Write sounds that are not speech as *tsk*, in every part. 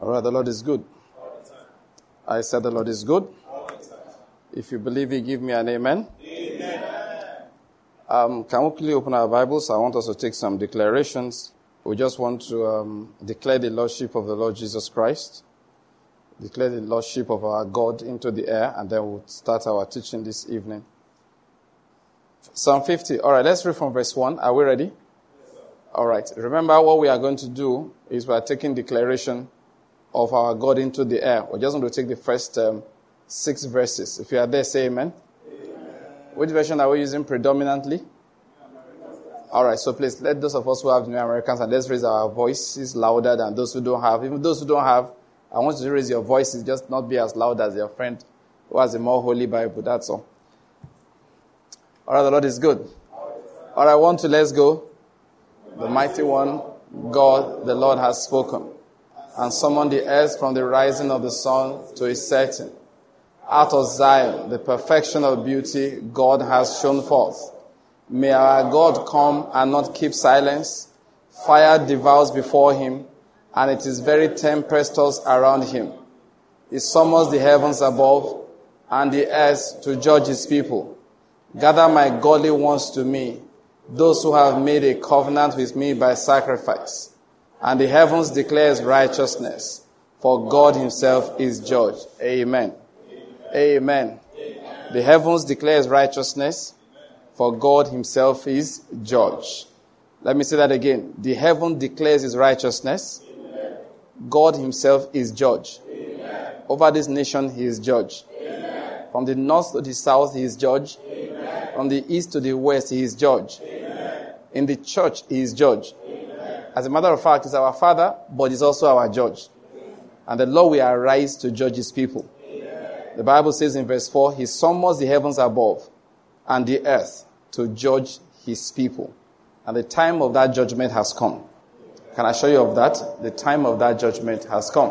All right, the Lord is good. I said the Lord is good. If you believe it, give me an amen. Amen. Um, can we quickly open our Bibles? I want us to take some declarations. We just want to um, declare the Lordship of the Lord Jesus Christ, declare the Lordship of our God into the air, and then we'll start our teaching this evening. Psalm 50. All right, let's read from verse 1. Are we ready? Yes, All right. Remember what we are going to do is we are taking declaration of our God into the air. We're just going to take the first um, six verses. If you are there, say amen. amen. Which version are we using predominantly? All right, so please let those of us who have New Americans and let's raise our voices louder than those who don't have. Even those who don't have, I want you to raise your voices, just not be as loud as your friend who has a more holy Bible. That's all. All right, the Lord is good. All right, one, two, let's go. The mighty one, God, the Lord has spoken and summoned the earth from the rising of the sun to its setting. Out of Zion, the perfection of beauty God has shown forth. May our God come and not keep silence. Fire devours before him, and it is very tempestuous around him. He summons the heavens above and the earth to judge his people. Gather my godly ones to me, those who have made a covenant with me by sacrifice and the heavens declares righteousness, for God himself is judge. Amen. Amen. Amen. The heavens declares righteousness, for God himself is judge. Let me say that again. The heaven declares his righteousness. Amen. God himself is judge. Amen. Over this nation, he is judge. From the north to the south, he is judge. From the east to the west, he is judge. In the church, he is judge. As a matter of fact, he's our father, but he's also our judge. And the Lord will arise to judge his people. The Bible says in verse 4, He summons the heavens above and the earth to judge his people. And the time of that judgment has come. Can I show you of that? The time of that judgment has come.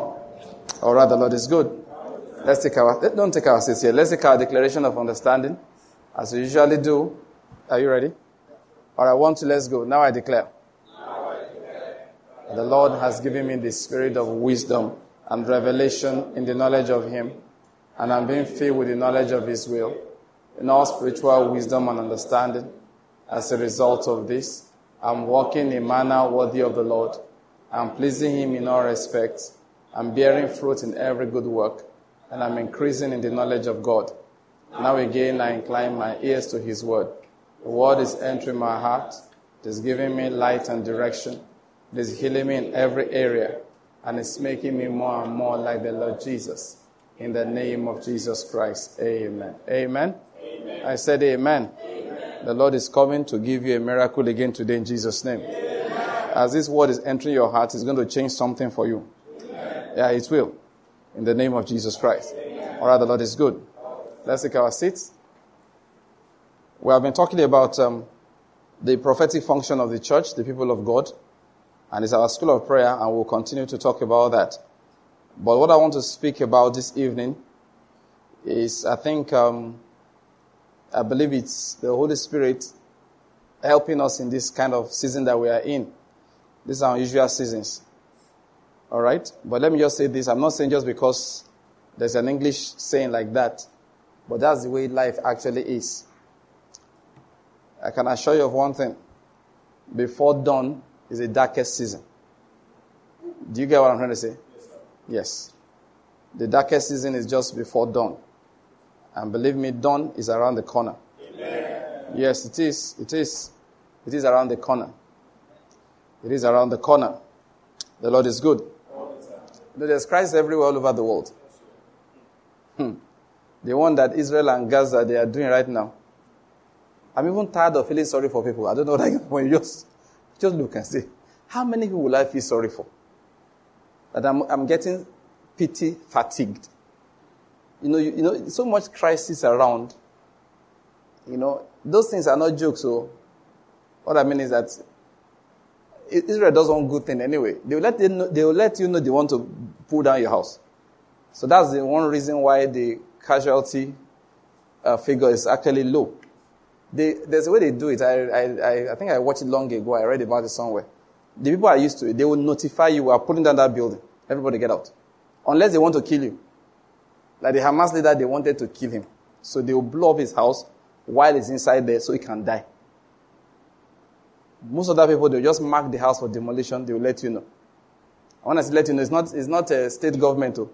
All right, the Lord is good. Let's take our, don't take our seats here. Let's take our declaration of understanding, as we usually do. Are you ready? All right, one, two, let's go. Now I declare. The Lord has given me the spirit of wisdom and revelation in the knowledge of Him, and I'm being filled with the knowledge of His will, in all spiritual wisdom and understanding. As a result of this, I'm walking in a manner worthy of the Lord. I'm pleasing Him in all respects. I'm bearing fruit in every good work, and I'm increasing in the knowledge of God. Now again, I incline my ears to His word. The word is entering my heart. It is giving me light and direction. It is healing me in every area and it's making me more and more like the Lord Jesus. In the name of Jesus Christ. Amen. Amen. amen. I said amen. amen. The Lord is coming to give you a miracle again today in Jesus' name. Amen. As this word is entering your heart, it's going to change something for you. Yeah, it will. In the name of Jesus Christ. All right, the Lord is good. Let's take our seats. We have been talking about um, the prophetic function of the church, the people of God. And it's our school of prayer, and we'll continue to talk about that. But what I want to speak about this evening is, I think, um, I believe it's the Holy Spirit helping us in this kind of season that we are in. These are unusual seasons. All right? But let me just say this. I'm not saying just because there's an English saying like that, but that's the way life actually is. I can assure you of one thing. Before dawn, is the darkest season. Do you get what I'm trying to say? Yes. yes. The darkest season is just before dawn. And believe me, dawn is around the corner. Amen. Yes, it is. It is. It is around the corner. It is around the corner. The Lord is good. there's Christ everywhere all over the world. Hmm. The one that Israel and Gaza they are doing right now. I'm even tired of feeling sorry for people. I don't know *laughs* what when you just just look and see. How many people will I feel sorry for? That I'm, I'm getting pity fatigued. You know, you, you know, so much crisis around. You know, those things are not jokes. So, what I mean is that Israel does one good thing anyway. They will let, know, they will let you know they want to pull down your house. So that's the one reason why the casualty uh, figure is actually low. They, there's a way they do it. I, I, I think I watched it long ago. I read about it somewhere. The people are used to it. They will notify you, we are pulling down that building. Everybody get out. Unless they want to kill you. Like the Hamas leader, they wanted to kill him. So they will blow up his house while he's inside there so he can die. Most of other people, they'll just mark the house for demolition. They will let you know. I want to let you know, it's not, it's not a state government. Too.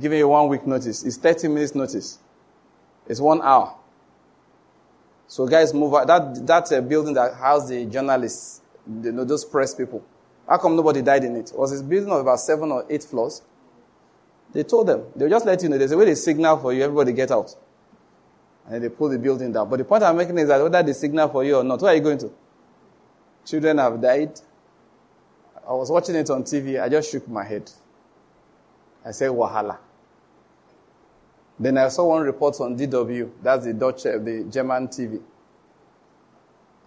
Giving you one week notice. It's 30 minutes notice. It's one hour. So guys, move out. That, that's a uh, building that housed the journalists, you know, those press people. How come nobody died in it? it was this building of about seven or eight floors. They told them. They'll just let you know. There's a way they signal for you. Everybody get out. And they pull the building down. But the point I'm making is that whether they signal for you or not, where are you going to? Children have died. I was watching it on TV. I just shook my head. I said, Wahala. Then I saw one report on DW. That's the Dutch, the German TV.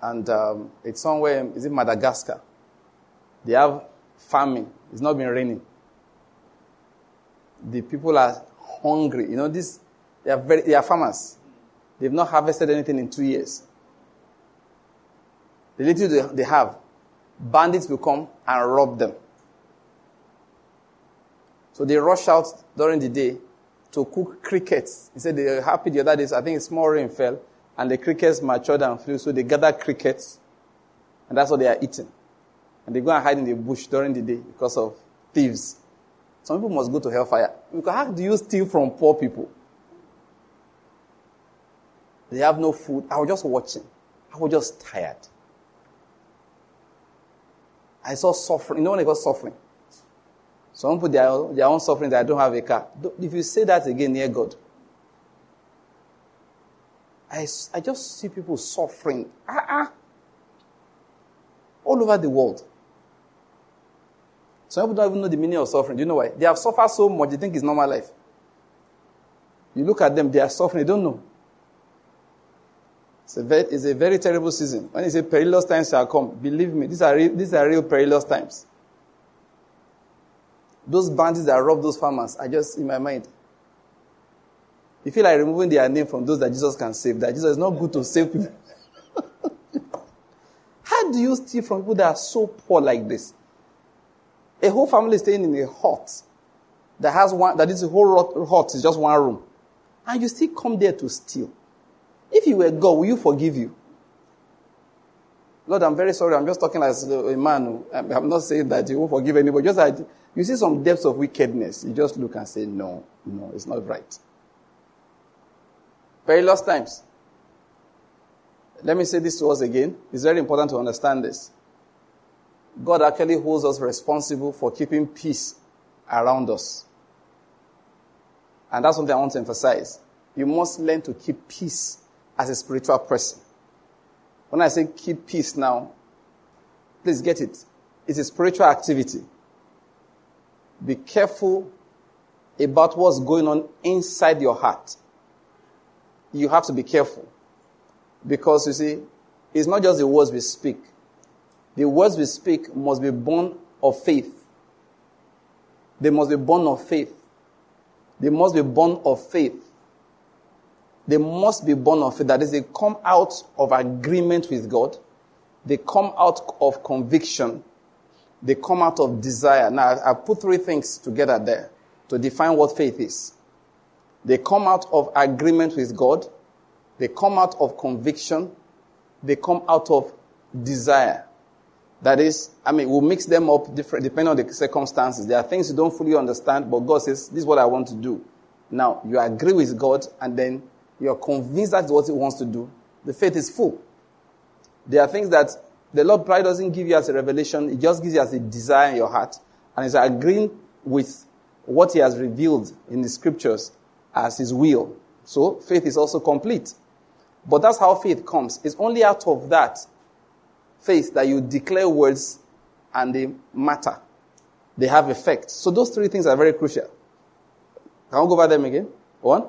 And um, it's somewhere, is it Madagascar? They have famine. It's not been raining. The people are hungry. You know, this, they are very, they are farmers. They've not harvested anything in two years. The little they have, bandits will come and rob them. So they rush out during the day to cook crickets. He said they were happy the other days. I think small rain fell and the crickets matured and flew. So they gather crickets and that's what they are eating. And they go and hide in the bush during the day because of thieves. Some people must go to hellfire. Because How do you steal from poor people? They have no food. I was just watching. I was just tired. I saw suffering. You know when I got suffering? Some people, their, their own suffering that I don't have a car. If you say that again near God, I, I just see people suffering. Ah, ah. All over the world. Some people don't even know the meaning of suffering. Do you know why? They have suffered so much, they think it's normal life. You look at them, they are suffering, they don't know. It's a very, it's a very terrible season. When you say perilous times shall come, believe me, these are, these are real perilous times. Those bandits that rob those farmers are just in my mind. You feel like removing their name from those that Jesus can save, that Jesus is not good to save people. *laughs* How do you steal from people that are so poor like this? A whole family is staying in a hut that has one, that is a whole hut is just one room. And you still come there to steal. If you were God, will you forgive you? Lord, I'm very sorry. I'm just talking as a man. I'm not saying that you won't forgive anybody. Just like you see some depths of wickedness, you just look and say, no, no, it's not right. Perilous times. Let me say this to us again. It's very important to understand this. God actually holds us responsible for keeping peace around us. And that's something I want to emphasize. You must learn to keep peace as a spiritual person. When I say keep peace now, please get it. It's a spiritual activity. Be careful about what's going on inside your heart. You have to be careful. Because you see, it's not just the words we speak. The words we speak must be born of faith. They must be born of faith. They must be born of faith. They must be born of faith. That is, they come out of agreement with God. They come out of conviction. They come out of desire. Now, I put three things together there to define what faith is. They come out of agreement with God. They come out of conviction. They come out of desire. That is, I mean, we'll mix them up different, depending on the circumstances. There are things you don't fully understand, but God says, this is what I want to do. Now, you agree with God, and then you're convinced that's what He wants to do. The faith is full. There are things that the Lord probably doesn't give you as a revelation, He just gives you as a desire in your heart. And it's agreeing with what He has revealed in the scriptures as His will. So, faith is also complete. But that's how faith comes. It's only out of that faith that you declare words and they matter. They have effect. So those three things are very crucial. Can we go over them again? One.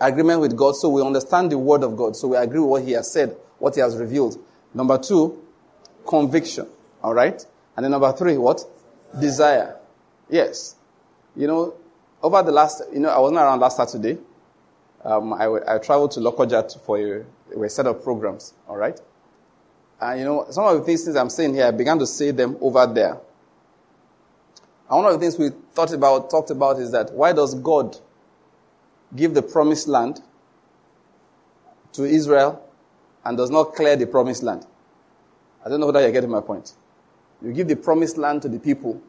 Agreement with God, so we understand the word of God, so we agree with what He has said, what He has revealed. Number two, conviction. All right? And then number three, what? Desire. Yes. You know, over the last, you know, I wasn't around last Saturday. Um, I, I traveled to Lokoja for a, a set of programs, all right? And you know, some of the things I'm saying here, I began to say them over there. And one of the things we thought about, talked about is that why does God give the promised land to Israel and does not clear the promised land? I don't know whether you're getting my point. You give the promised land to the people,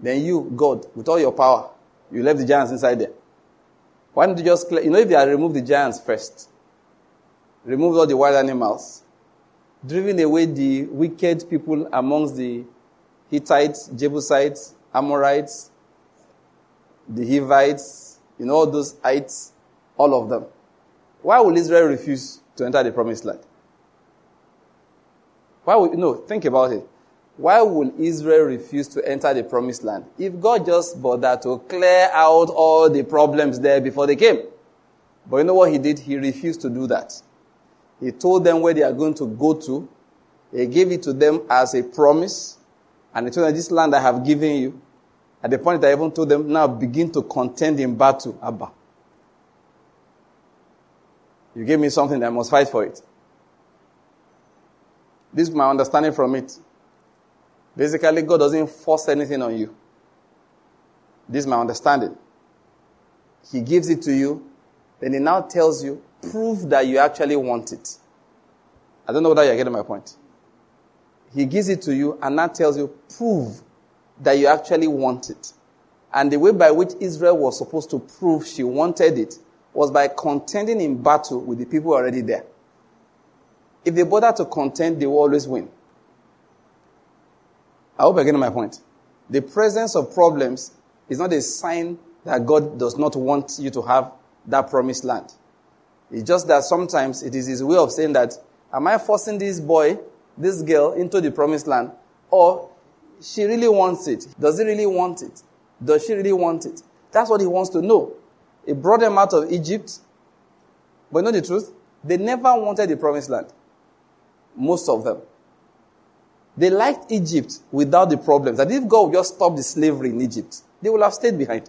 then you, God, with all your power, you left the giants inside there. Why don't you just clear, you know, if they had removed the giants first, removed all the wild animals, driven away the wicked people amongst the Hittites, Jebusites, Amorites, the Hivites, you know, all those ites, all of them. Why will Israel refuse to enter the promised land? Why would, no, think about it. Why will Israel refuse to enter the promised land? If God just bothered to clear out all the problems there before they came. But you know what he did? He refused to do that. He told them where they are going to go to. He gave it to them as a promise. And he told them, this land I have given you. At the point that I even told them, now begin to contend in battle. Abba. You gave me something, I must fight for it. This is my understanding from it. Basically, God doesn't force anything on you. This is my understanding. He gives it to you, then He now tells you, prove that you actually want it. I don't know whether you're getting my point. He gives it to you and now tells you, prove that you actually want it. And the way by which Israel was supposed to prove she wanted it was by contending in battle with the people already there. If they bother to contend, they will always win. I hope you're getting my point. The presence of problems is not a sign that God does not want you to have that promised land. It's just that sometimes it is his way of saying that, am I forcing this boy, this girl, into the promised land? Or she really wants it? Does he really want it? Does she really want it? That's what he wants to know. He brought them out of Egypt. But you know the truth? They never wanted the promised land. Most of them. They liked Egypt without the problems. And if God would just stop the slavery in Egypt, they would have stayed behind.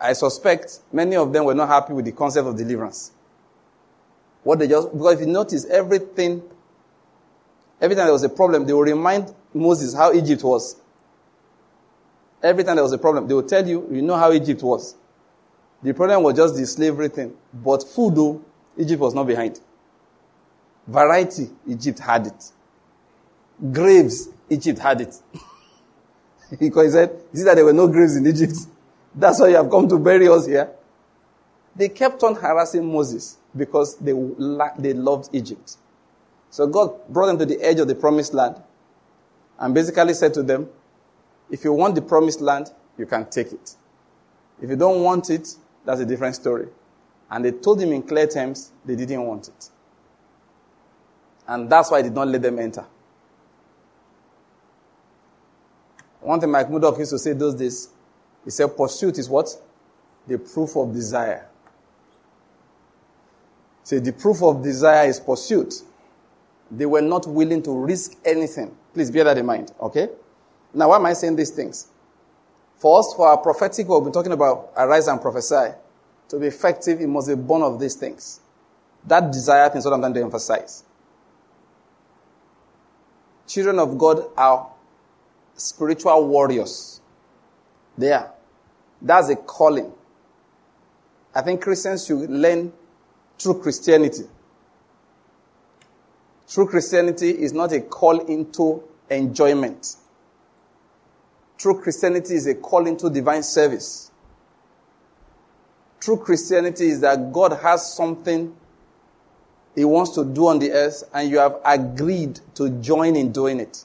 I suspect many of them were not happy with the concept of deliverance. What they just, because if you notice everything, every time there was a problem, they will remind Moses how Egypt was. Every time there was a problem, they will tell you, you know how Egypt was. The problem was just the slavery thing. But food, though, Egypt was not behind. Variety, Egypt had it. Graves, Egypt had it. *laughs* because he said, you see that there were no graves in Egypt. That's why you have come to bury us here. They kept on harassing Moses because they, they loved Egypt. So God brought them to the edge of the promised land and basically said to them, if you want the promised land, you can take it. If you don't want it, that's a different story. And they told him in clear terms they didn't want it. And that's why he did not let them enter. One thing Mike Murdock used to say those days, he said, pursuit is what? The proof of desire. Say, the proof of desire is pursuit. They were not willing to risk anything. Please bear that in mind, okay? Now, why am I saying these things? For us, for our prophetic, we've been talking about arise and prophesy. To be effective, it must be born of these things. That desire is what I'm trying to emphasize. Children of God are spiritual warriors. They are. That's a calling. I think Christians should learn true Christianity. True Christianity is not a call into enjoyment. True Christianity is a calling to divine service. True Christianity is that God has something He wants to do on the earth and you have agreed to join in doing it.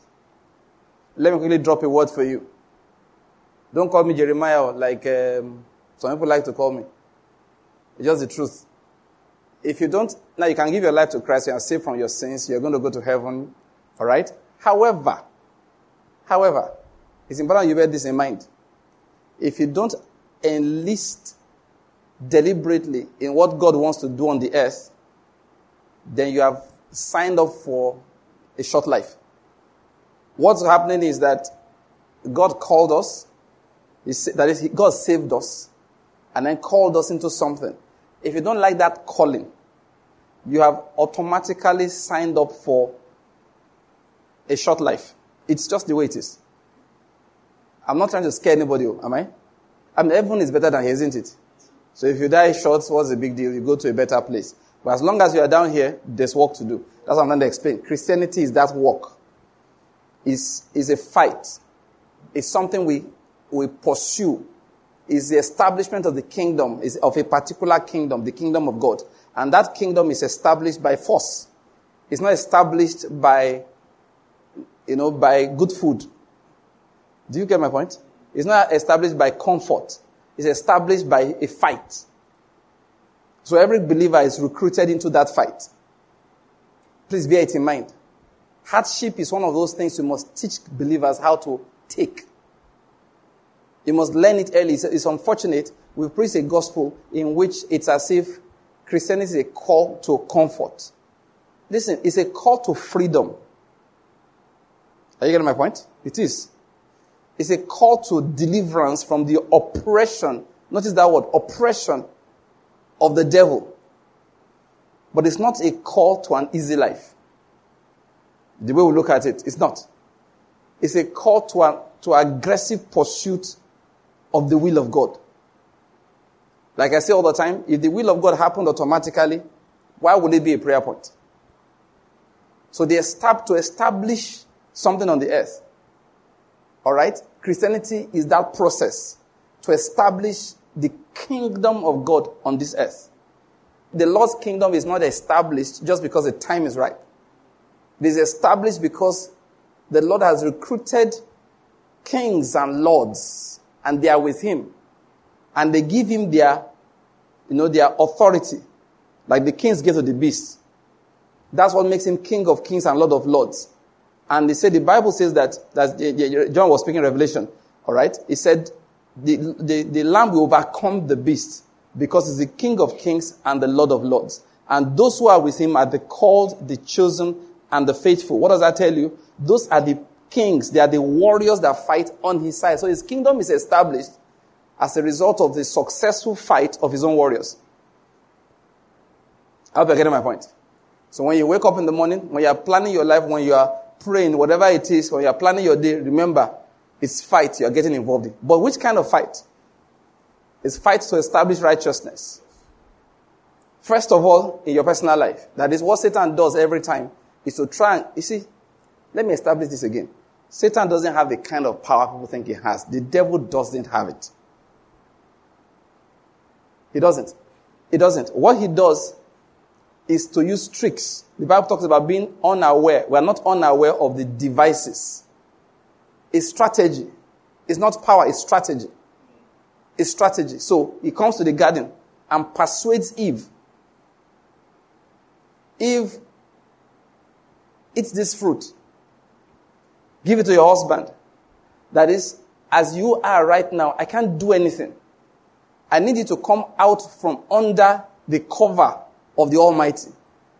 Let me quickly drop a word for you. Don't call me Jeremiah like um, some people like to call me. It's just the truth. If you don't, now you can give your life to Christ, you are saved from your sins, you're going to go to heaven, alright? However, however, it's important you bear this in mind. If you don't enlist deliberately in what God wants to do on the earth, then you have signed up for a short life. What's happening is that God called us, that is, God saved us, and then called us into something. If you don't like that calling, you have automatically signed up for a short life. It's just the way it is. I'm not trying to scare anybody, am I? I mean, heaven is better than here, isn't it? So if you die short, what's the big deal? You go to a better place. But as long as you are down here, there's work to do. That's what I'm trying to explain. Christianity is that work. Is is a fight. It's something we we pursue. Is the establishment of the kingdom, is of a particular kingdom, the kingdom of God. And that kingdom is established by force. It's not established by, you know, by good food. Do you get my point? It's not established by comfort. It's established by a fight. So every believer is recruited into that fight. Please bear it in mind. Hardship is one of those things you must teach believers how to take. You must learn it early. It's, unfortunate. We preach a gospel in which it's as if Christianity is a call to comfort. Listen, it's a call to freedom. Are you getting my point? It is. It's a call to deliverance from the oppression. Notice that word, oppression of the devil. But it's not a call to an easy life. The way we look at it, it's not. It's a call to, a, to aggressive pursuit of the will of God. Like I say all the time, if the will of God happened automatically, why would it be a prayer point? So they start to establish something on the earth. Alright? Christianity is that process to establish the kingdom of God on this earth. The Lord's kingdom is not established just because the time is right. It is established because the Lord has recruited kings and lords and they are with him and they give him their, you know, their authority, like the kings gave to the beast. That's what makes him king of kings and lord of lords. And they said the Bible says that, that John was speaking Revelation, all right? He said the, the, the lamb will overcome the beast because he's the king of kings and the lord of lords. And those who are with him are the called, the chosen, and the faithful. What does that tell you? Those are the kings. They are the warriors that fight on his side. So his kingdom is established as a result of the successful fight of his own warriors. I hope you're getting my point. So when you wake up in the morning, when you are planning your life, when you are praying, whatever it is, when you are planning your day, remember, it's fight you are getting involved in. But which kind of fight? It's fight to establish righteousness. First of all, in your personal life. That is what Satan does every time, is to try and, you see, let me establish this again. Satan doesn't have the kind of power people think he has. The devil doesn't have it. He doesn't. He doesn't. What he does is to use tricks. The Bible talks about being unaware. We are not unaware of the devices. It's strategy. It's not power, it's strategy. It's strategy. So he comes to the garden and persuades Eve. Eve, eat this fruit. Give it to your husband. That is, as you are right now, I can't do anything. I need you to come out from under the cover of the Almighty.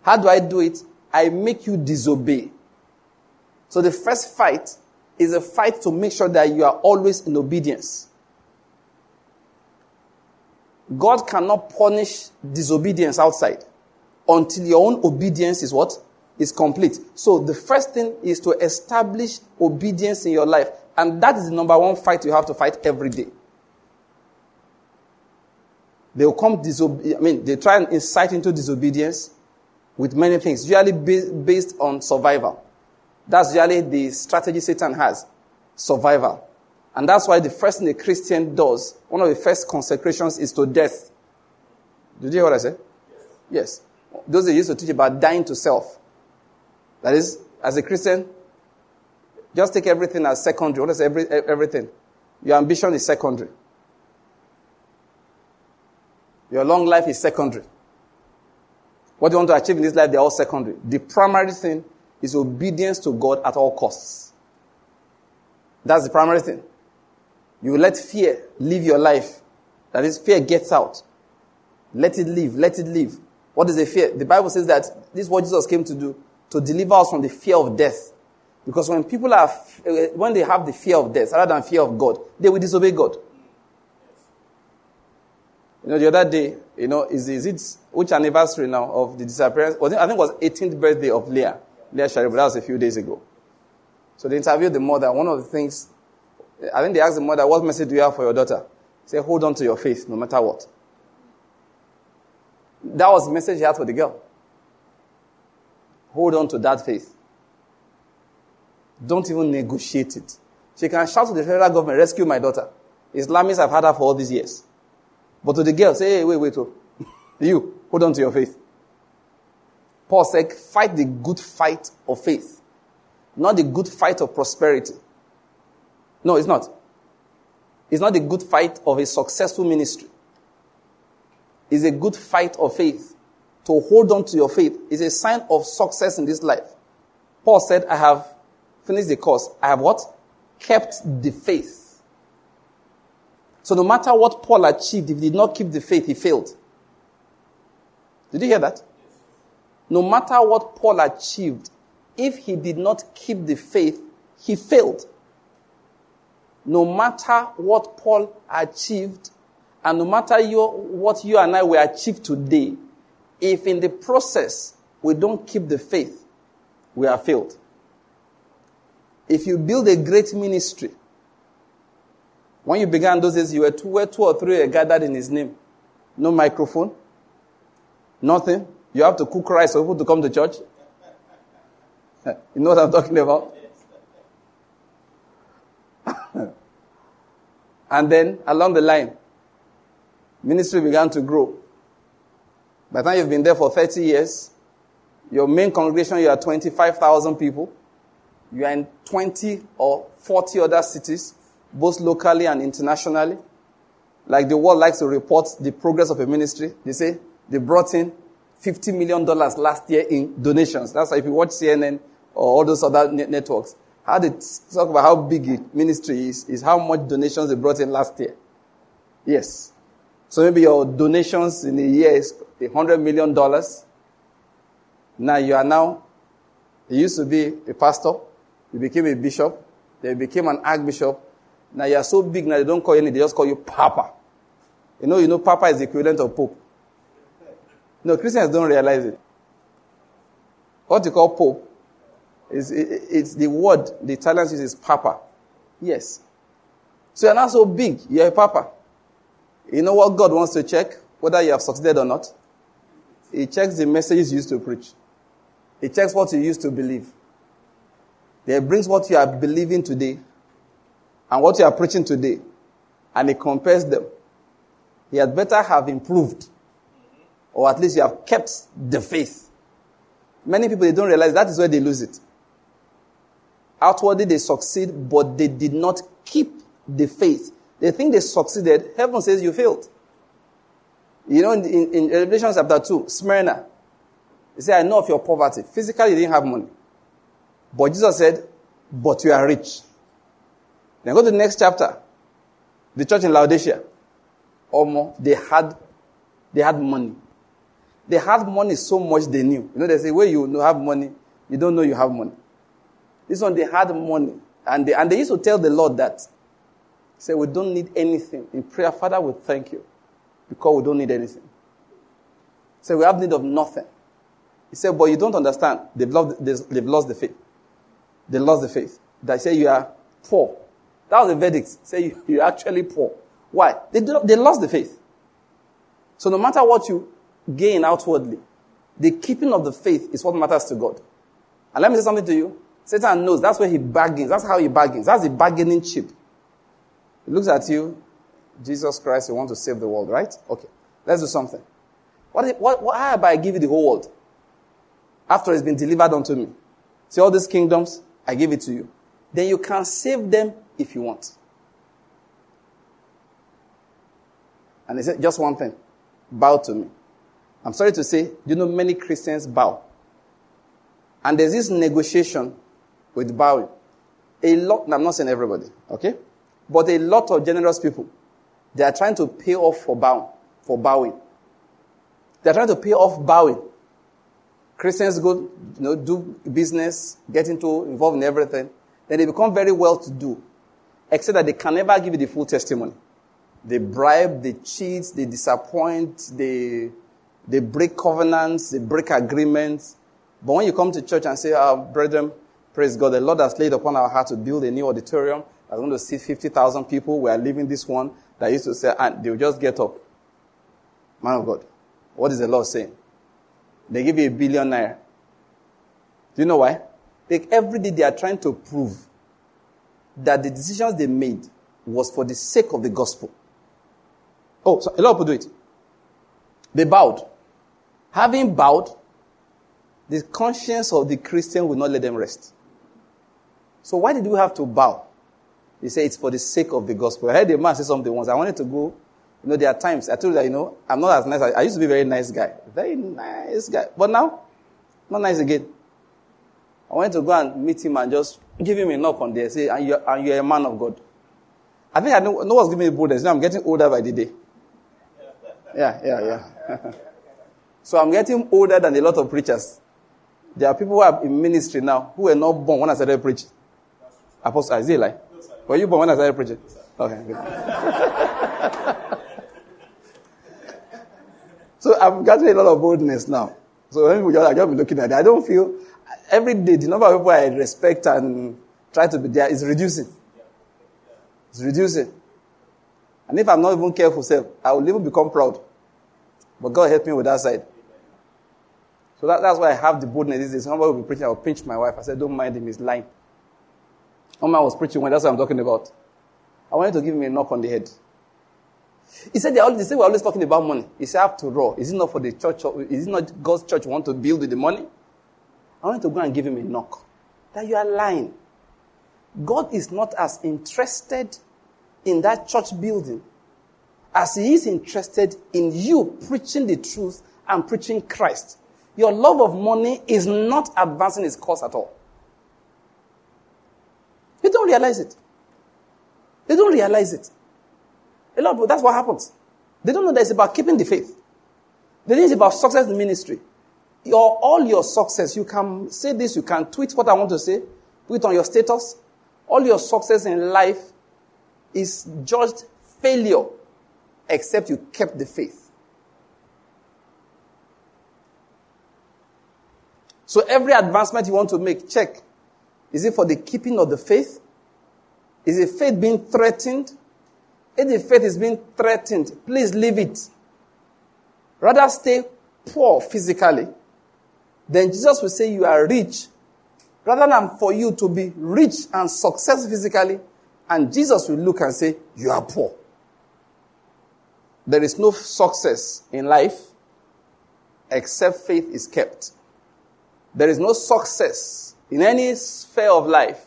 How do I do it? I make you disobey. So the first fight is a fight to make sure that you are always in obedience. God cannot punish disobedience outside until your own obedience is what? Is complete. So the first thing is to establish obedience in your life. And that is the number one fight you have to fight every day. They will come disobe- I mean, they try and incite into disobedience with many things, usually based on survival. That's usually the strategy Satan has. Survival. And that's why the first thing a Christian does, one of the first consecrations is to death. Did you hear what I said? Yes. Those that used to teach about dying to self. That is, as a Christian, just take everything as secondary. What is every, everything? Your ambition is secondary. Your long life is secondary. What you want to achieve in this life, they're all secondary. The primary thing is obedience to God at all costs. That's the primary thing. You let fear live your life. That is, fear gets out. Let it live. Let it live. What is the fear? The Bible says that this is what Jesus came to do, to deliver us from the fear of death. Because when people are, uh, when they have the fear of death rather than fear of God, they will disobey God. You know, the other day, you know, is, is it, which anniversary now of the disappearance? I think it was 18th birthday of Leah. Leah Sharibu. That was a few days ago. So they interviewed the mother. One of the things, I think they asked the mother, what message do you have for your daughter? Say, hold on to your faith no matter what. That was the message he had for the girl. Hold on to that faith. Don't even negotiate it. She can shout to the federal government, rescue my daughter. Islamists have had her for all these years. But to the girl, say, hey, wait, wait, oh. *laughs* you, hold on to your faith. Paul said, fight the good fight of faith, not the good fight of prosperity. No, it's not. It's not the good fight of a successful ministry. It's a good fight of faith. To hold on to your faith is a sign of success in this life. Paul said, I have finished the course. I have what? Kept the faith. So no matter what Paul achieved, if he did not keep the faith, he failed. Did you hear that? No matter what Paul achieved, if he did not keep the faith, he failed. No matter what Paul achieved, and no matter your, what you and I will achieve today, if in the process we don't keep the faith, we are failed. If you build a great ministry, when you began those days, you were two, two or three were gathered in his name. No microphone, nothing. You have to cook rice for people to come to church. *laughs* you know what I'm talking about? *laughs* and then along the line, ministry began to grow. By the time you've been there for 30 years, your main congregation, you are 25,000 people. You are in 20 or 40 other cities, both locally and internationally. Like the world likes to report the progress of a ministry. They say they brought in $50 million last year in donations. That's why if you watch CNN or all those other networks, how they talk about how big a ministry is, is how much donations they brought in last year. Yes. So maybe your donations in a year is $100 million. Now you are now, you used to be a pastor, you became a bishop, then you became an archbishop. Now you are so big now they don't call you anything, they just call you Papa. You know, you know, Papa is the equivalent of Pope. No, Christians don't realize it. What you call Pope is it, it's the word the Italians use is Papa. Yes. So you're not so big, you're a Papa. You know what God wants to check? Whether you have succeeded or not? He checks the messages you used to preach. He checks what you used to believe. He brings what you are believing today and what you are preaching today, and he compares them. He had better have improved or at least you have kept the faith. Many people, they don't realize that is where they lose it. Outwardly, they succeed, but they did not keep the faith. They think they succeeded. Heaven says you failed. You know, in, in, in Revelation chapter 2, Smyrna, he said, I know of your poverty. Physically, you didn't have money. But Jesus said, but you are rich. Then go to the next chapter. The church in Laodicea. Almost, they had, they had money. They had money so much they knew. You know, they say, where you have money, you don't know you have money. This one, they had money. And they, and they used to tell the Lord that. Say, we don't need anything. In prayer, Father, we thank you. Because we don't need anything. Say, we have need of nothing. He said, but you don't understand. They've lost, they've lost the faith. They lost the faith. They say you are poor. That was the verdict. Say you, you're actually poor. Why? They, they lost the faith. So no matter what you gain outwardly. The keeping of the faith is what matters to God. And let me say something to you. Satan knows that's where he bargains. That's how he bargains. That's the bargaining chip. He looks at you, Jesus Christ, you want to save the world, right? Okay. Let's do something. What, what, what how about I give you the whole world? After it's been delivered unto me. See all these kingdoms, I give it to you. Then you can save them if you want. And he said, just one thing. Bow to me. I'm sorry to say, you know, many Christians bow. And there's this negotiation with bowing. A lot, I'm not saying everybody, okay? But a lot of generous people, they are trying to pay off for bowing, for bowing. They're trying to pay off bowing. Christians go, you know, do business, get into, involved in everything. Then they become very well to do. Except that they can never give you the full testimony. They bribe, they cheat, they disappoint, they they break covenants, they break agreements. But when you come to church and say, oh, brethren, Praise God. The Lord has laid upon our heart to build a new auditorium. I'm going to seat 50,000 people. We are leaving this one that used to say, and they'll just get up. Man of God. What is the Lord saying? They give you a billion naira. Do you know why? Like every day they are trying to prove that the decisions they made was for the sake of the gospel. Oh, so a lot of people do it. They bowed. Having bowed, the conscience of the Christian will not let them rest. So why did we have to bow? He said it's for the sake of the gospel. I heard a man say something once. I wanted to go. You know, there are times I told you that, you know, I'm not as nice. I used to be a very nice guy. Very nice guy. But now, not nice again. I wanted to go and meet him and just give him a knock on there. Say, and you're, and you're a man of God. I think I know, no one's giving me boldness. Now I'm getting older by the day. Yeah, yeah, yeah. *laughs* so I'm getting older than a lot of preachers. There are people who are in ministry now who were not born when I started preaching. Apostle Isaiah, like, were you born when I started preaching? Okay, good. *laughs* so I'm getting a lot of boldness now. So when people just, just be looking at it, I don't feel every day the number of people I respect and try to be there is reducing. It's reducing. And if I'm not even careful, self, I will even become proud. But God help me with that side. So that, that's why I have the boldness. This is somebody will be preaching. I will pinch my wife. I said, Don't mind him, he's lying. One was preaching when that's what I'm talking about. I wanted to give him a knock on the head. He said, they, always, they say we're always talking about money. He said, after all, is it not for the church? Is it not God's church want to build with the money? I want to go and give him a knock. That you are lying. God is not as interested in that church building as he is interested in you preaching the truth and preaching Christ. Your love of money is not advancing his cause at all. You don't realize it. They don't realize it. A lot of people, that's what happens. They don't know that it's about keeping the faith. They think it's about success in ministry. Your, all your success, you can say this, you can tweet what I want to say, put it on your status. All your success in life is judged failure, except you kept the faith. So every advancement you want to make, check. Is it for the keeping of the faith? Is the faith being threatened? If the faith is being threatened, please leave it. Rather stay poor physically. Then Jesus will say you are rich. Rather than for you to be rich and successful physically, and Jesus will look and say, you are poor. There is no success in life except faith is kept. There is no success in any sphere of life,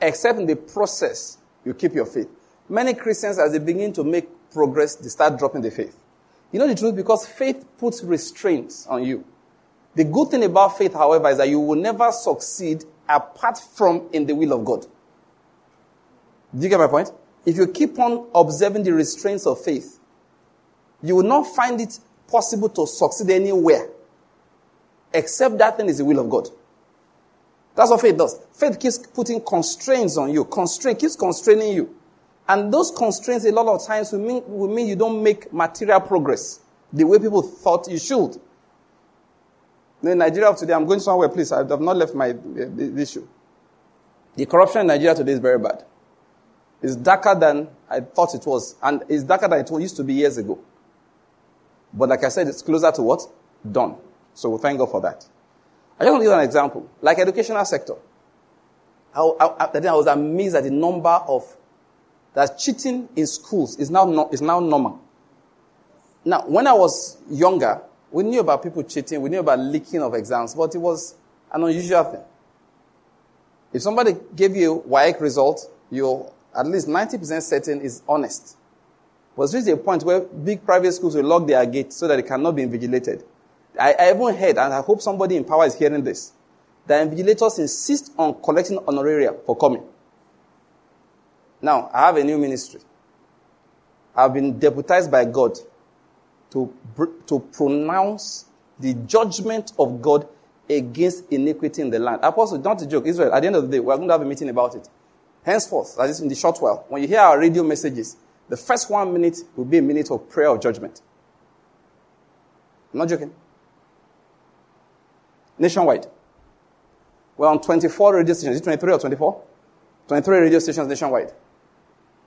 except in the process, you keep your faith. Many Christians, as they begin to make progress, they start dropping the faith. You know the truth? Because faith puts restraints on you. The good thing about faith, however, is that you will never succeed apart from in the will of God. Do you get my point? If you keep on observing the restraints of faith, you will not find it possible to succeed anywhere except that thing is the will of God. That's what faith does. Faith keeps putting constraints on you. Constraint keeps constraining you. And those constraints a lot of times will mean, will mean you don't make material progress the way people thought you should. In Nigeria today, I'm going somewhere, please. I have not left my issue. The corruption in Nigeria today is very bad. It's darker than I thought it was. And it's darker than it used to be years ago. But like I said, it's closer to what? Done. So we thank God for that. I just want to give an example. Like educational sector. I, I, I, was amazed at the number of that cheating in schools is now, no, is now normal. Now, when I was younger, we knew about people cheating, we knew about leaking of exams, but it was an unusual thing. If somebody gave you WAEC result, you're at least 90% certain is honest. Was reached a point where big private schools will lock their gates so that it cannot be invigilated. I, I even heard, and I hope somebody in power is hearing this, that invigilators insist on collecting honoraria for coming. Now, I have a new ministry. I've been deputized by God to, to pronounce the judgment of God against iniquity in the land. Apostle, don't joke, Israel, at the end of the day, we're going to have a meeting about it. Henceforth, that is in the short while, when you hear our radio messages, the first one minute will be a minute of prayer of judgment. I'm not joking nationwide. We're on 24 radio stations. Is it 23 or 24? 23 radio stations nationwide.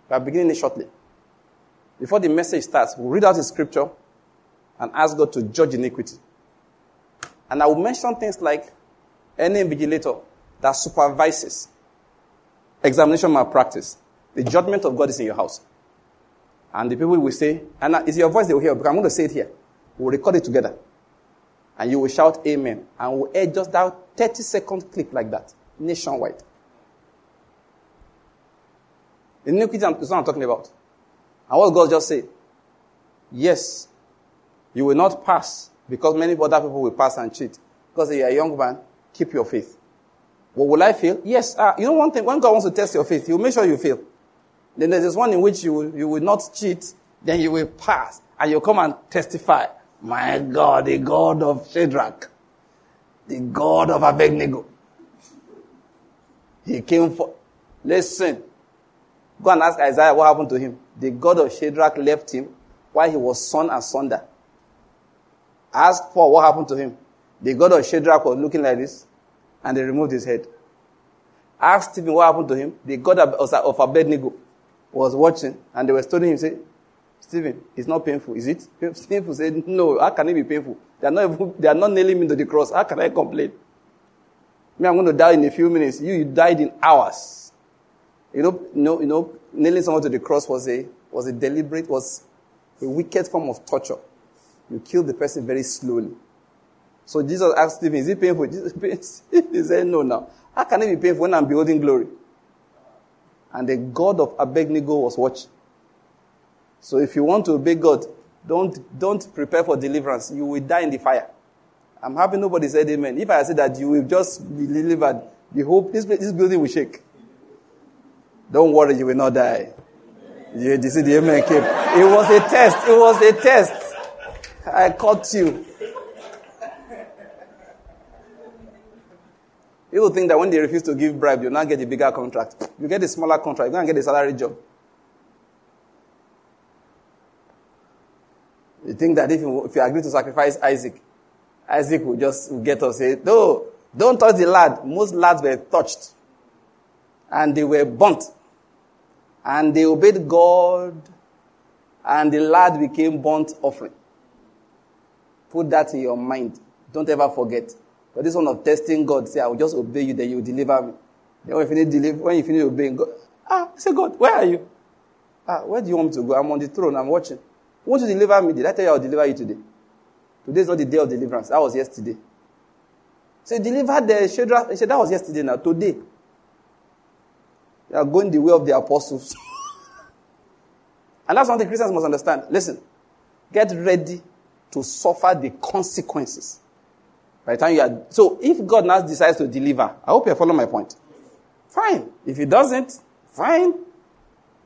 We are beginning it shortly. Before the message starts, we'll read out the scripture and ask God to judge iniquity. And I will mention things like any invigilator that supervises examination malpractice. The judgment of God is in your house. And the people will say, and it's your voice they will hear, because I'm going to say it here. We'll record it together. And you will shout amen. And we'll air just that 30 second clip like that, nationwide. Iniquity is what I'm talking about. And what God just said, yes, you will not pass because many other people will pass and cheat. Because you're a young man, keep your faith. What will I fail? Yes. Uh, you know one thing, when God wants to test your faith, He will make sure you fail. Then there's one in which you will, you will not cheat, then you will pass, and you'll come and testify. My God, the God of Shadrach, the God of Abednego. He came for, listen, go and ask Isaiah what happened to him. The God of Shadrach left him while he was son and sunder. Ask for what happened to him. The God of Shadrach was looking like this, and they removed his head. Ask Stephen what happened to him. The God of Abednego was watching, and they were studying him, say, Stephen, it's not painful, is it? *laughs* Stephen said, No, how can it be painful? They are not, even, *laughs* they are not nailing me to the cross. How can I complain? Me, I'm going to die in a few minutes. You, you died in hours. You know, you know, you know, nailing someone to the cross was a, was a deliberate, was a wicked form of torture. You kill the person very slowly. So Jesus asked Stephen, is it painful? *laughs* Jesus, he said, no, no. How can it be painful when I'm beholding glory? And the God of Abednego was watching. So if you want to obey God, don't, don't prepare for deliverance. You will die in the fire. I'm happy nobody said amen. If I said that you will just be delivered, the hope, this, this building will shake. Don't worry, you will not die. You, you see the amen came. It was a test. It was a test. I caught you. People think that when they refuse to give bribe, you now get a bigger contract. You get a smaller contract, you can't get a salary job. You think that if you, if you agree to sacrifice Isaac, Isaac will just get us say, no, don't touch the lad. Most lads were touched. And they were burnt. And they obeyed God. And the lad became burnt offering. Put that in your mind. Don't ever forget. But this one of testing God, say, I will just obey you, then you deliver me. Then when you finish, deliver, when you finish obeying God, ah, say, God, where are you? Ah, where do you want me to go? I'm on the throne, I'm watching. You want to deliver me? Did I tell you I'll deliver you today? Today is not the day of deliverance. That was yesterday. Say, deliver the Shadrach. He said, that was yesterday now. Today. You are going the way of the apostles. *laughs* and that's something Christians must understand. Listen, get ready to suffer the consequences. By the time you are, so if God now decides to deliver, I hope you follow my point. Fine. If he doesn't, fine.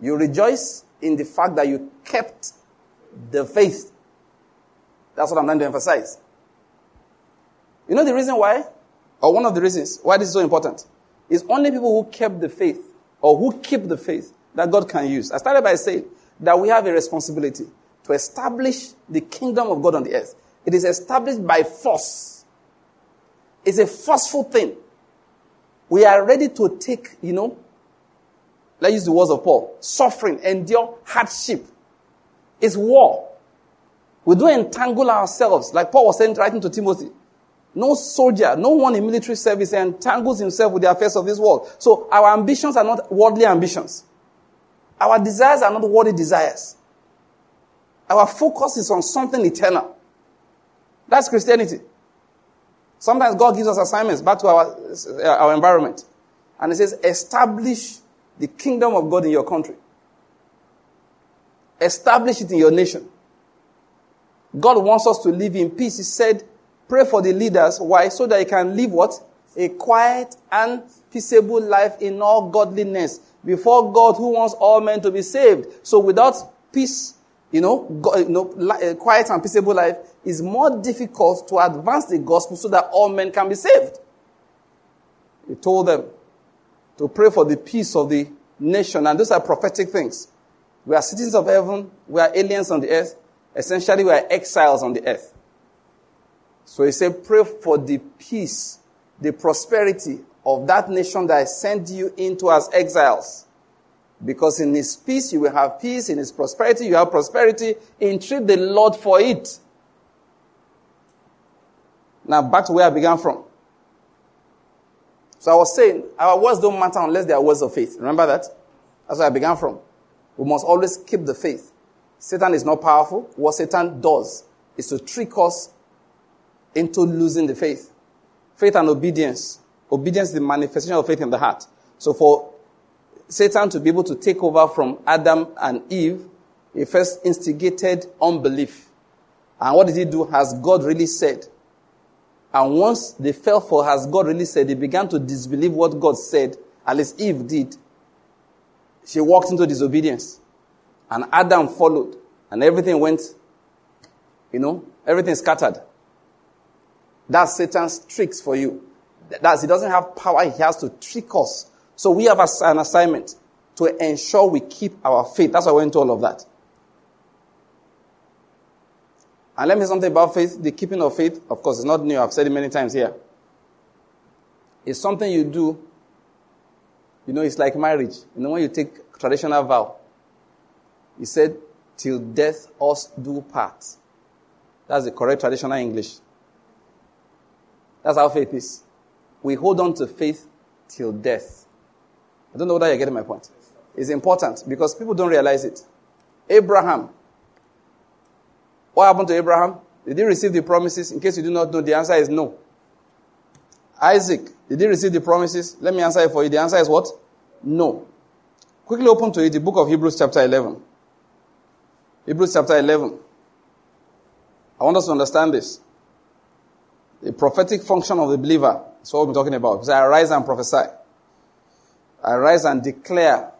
You rejoice in the fact that you kept the faith. That's what I'm trying to emphasize. You know the reason why? Or one of the reasons why this is so important? Is only people who kept the faith or who keep the faith that God can use. I started by saying that we have a responsibility to establish the kingdom of God on the earth. It is established by force. It's a forceful thing. We are ready to take, you know, let's use the words of Paul, suffering, endure hardship. It's war. We don't entangle ourselves, like Paul was saying, writing to Timothy. No soldier, no one in military service entangles himself with the affairs of this world. So our ambitions are not worldly ambitions. Our desires are not worldly desires. Our focus is on something eternal. That's Christianity. Sometimes God gives us assignments back to our, uh, our environment. And He says, establish the kingdom of God in your country. Establish it in your nation. God wants us to live in peace. He said, pray for the leaders. Why? So that you can live what? A quiet and peaceable life in all godliness before God who wants all men to be saved. So without peace, you know, you know, eh, quiet and peaceable life is more difficult to advance the gospel so that all men can be saved. He told them to pray for the peace of the nation, and those are prophetic things. We are citizens of heaven, we are aliens on the earth. Essentially, we are exiles on the earth. So he said, pray for the peace, the prosperity of that nation that I sent you into as exiles. Because in his peace you will have peace, in his prosperity you have prosperity. Entreat the Lord for it. Now back to where I began from. So I was saying, our words don't matter unless they are words of faith. Remember that? That's where I began from. We must always keep the faith. Satan is not powerful. What Satan does is to trick us into losing the faith. Faith and obedience. Obedience is the manifestation of faith in the heart. So for Satan to be able to take over from Adam and Eve, he first instigated unbelief. And what did he do? Has God really said? And once they fell for has God really said, they began to disbelieve what God said, at least Eve did. She walked into disobedience. And Adam followed. And everything went, you know, everything scattered. That's Satan's tricks for you. That's, he doesn't have power, he has to trick us. So we have an assignment to ensure we keep our faith. That's why I went into all of that. And let me say something about faith. The keeping of faith, of course, is not new. I've said it many times here. It's something you do. You know, it's like marriage. You know, when you take traditional vow, he said, till death us do part. That's the correct traditional English. That's how faith is. We hold on to faith till death. I don't know whether you're getting my point. It's important because people don't realize it. Abraham what happened to Abraham? Did he receive the promises? In case you do not know, the answer is no. Isaac, did he receive the promises? Let me answer it for you. The answer is what? No. Quickly open to it, the book of Hebrews, chapter 11. Hebrews, chapter 11. I want us to understand this. The prophetic function of the believer is what we're talking about. Because I arise and prophesy. I arise and declare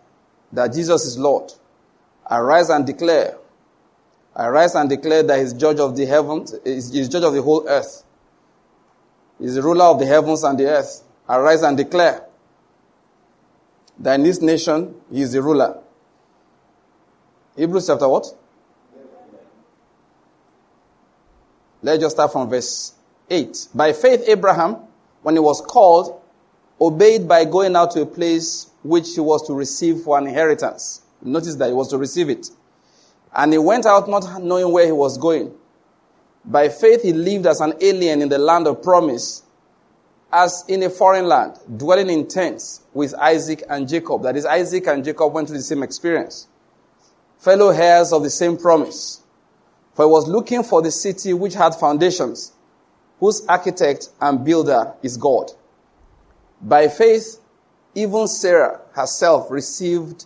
that Jesus is Lord. I arise and declare Arise and declare that he's judge of the heavens, he's judge of the whole earth. He's the ruler of the heavens and the earth. Arise and declare that in this nation he is the ruler. Hebrews chapter what? Let's just start from verse 8. By faith, Abraham, when he was called, obeyed by going out to a place which he was to receive for an inheritance. Notice that he was to receive it. And he went out not knowing where he was going. By faith, he lived as an alien in the land of promise, as in a foreign land, dwelling in tents with Isaac and Jacob. That is, Isaac and Jacob went through the same experience. Fellow heirs of the same promise. For he was looking for the city which had foundations, whose architect and builder is God. By faith, even Sarah herself received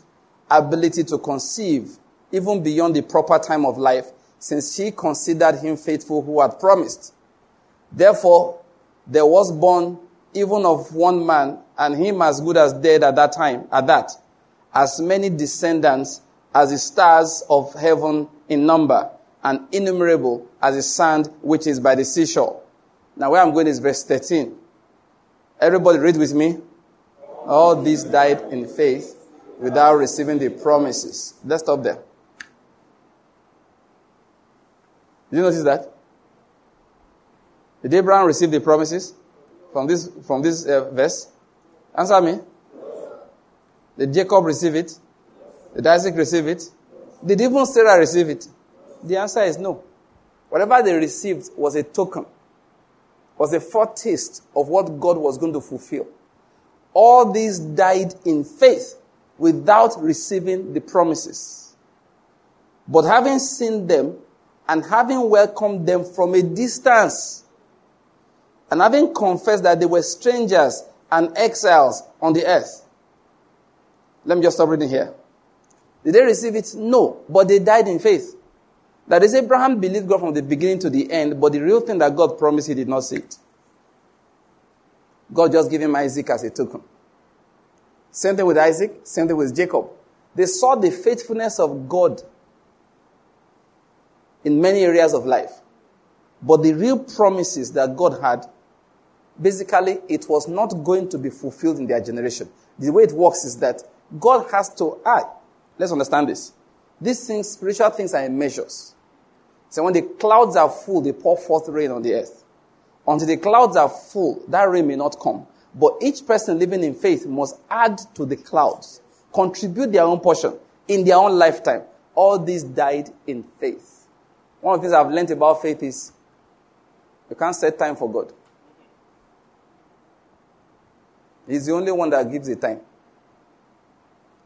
ability to conceive even beyond the proper time of life, since she considered him faithful who had promised. Therefore, there was born even of one man, and him as good as dead at that time, at that, as many descendants as the stars of heaven in number, and innumerable as the sand which is by the seashore. Now, where I'm going is verse 13. Everybody read with me. All these died in faith without receiving the promises. Let's stop there. Did you notice that? Did Abraham receive the promises from this, from this uh, verse? Answer me. Did Jacob receive it? Did Isaac receive it? Did even Sarah receive it? The answer is no. Whatever they received was a token, was a foretaste of what God was going to fulfill. All these died in faith without receiving the promises. But having seen them, and having welcomed them from a distance, and having confessed that they were strangers and exiles on the earth. Let me just stop reading here. Did they receive it? No, but they died in faith. That is, Abraham believed God from the beginning to the end, but the real thing that God promised, he did not see it. God just gave him Isaac as a token. Same thing with Isaac, same thing with Jacob. They saw the faithfulness of God in many areas of life. But the real promises that God had, basically, it was not going to be fulfilled in their generation. The way it works is that God has to act. Let's understand this. These things, spiritual things, are in measures. So when the clouds are full, they pour forth rain on the earth. Until the clouds are full, that rain may not come. But each person living in faith must add to the clouds, contribute their own portion in their own lifetime. All these died in faith. One of the things I've learned about faith is you can't set time for God. He's the only one that gives the time.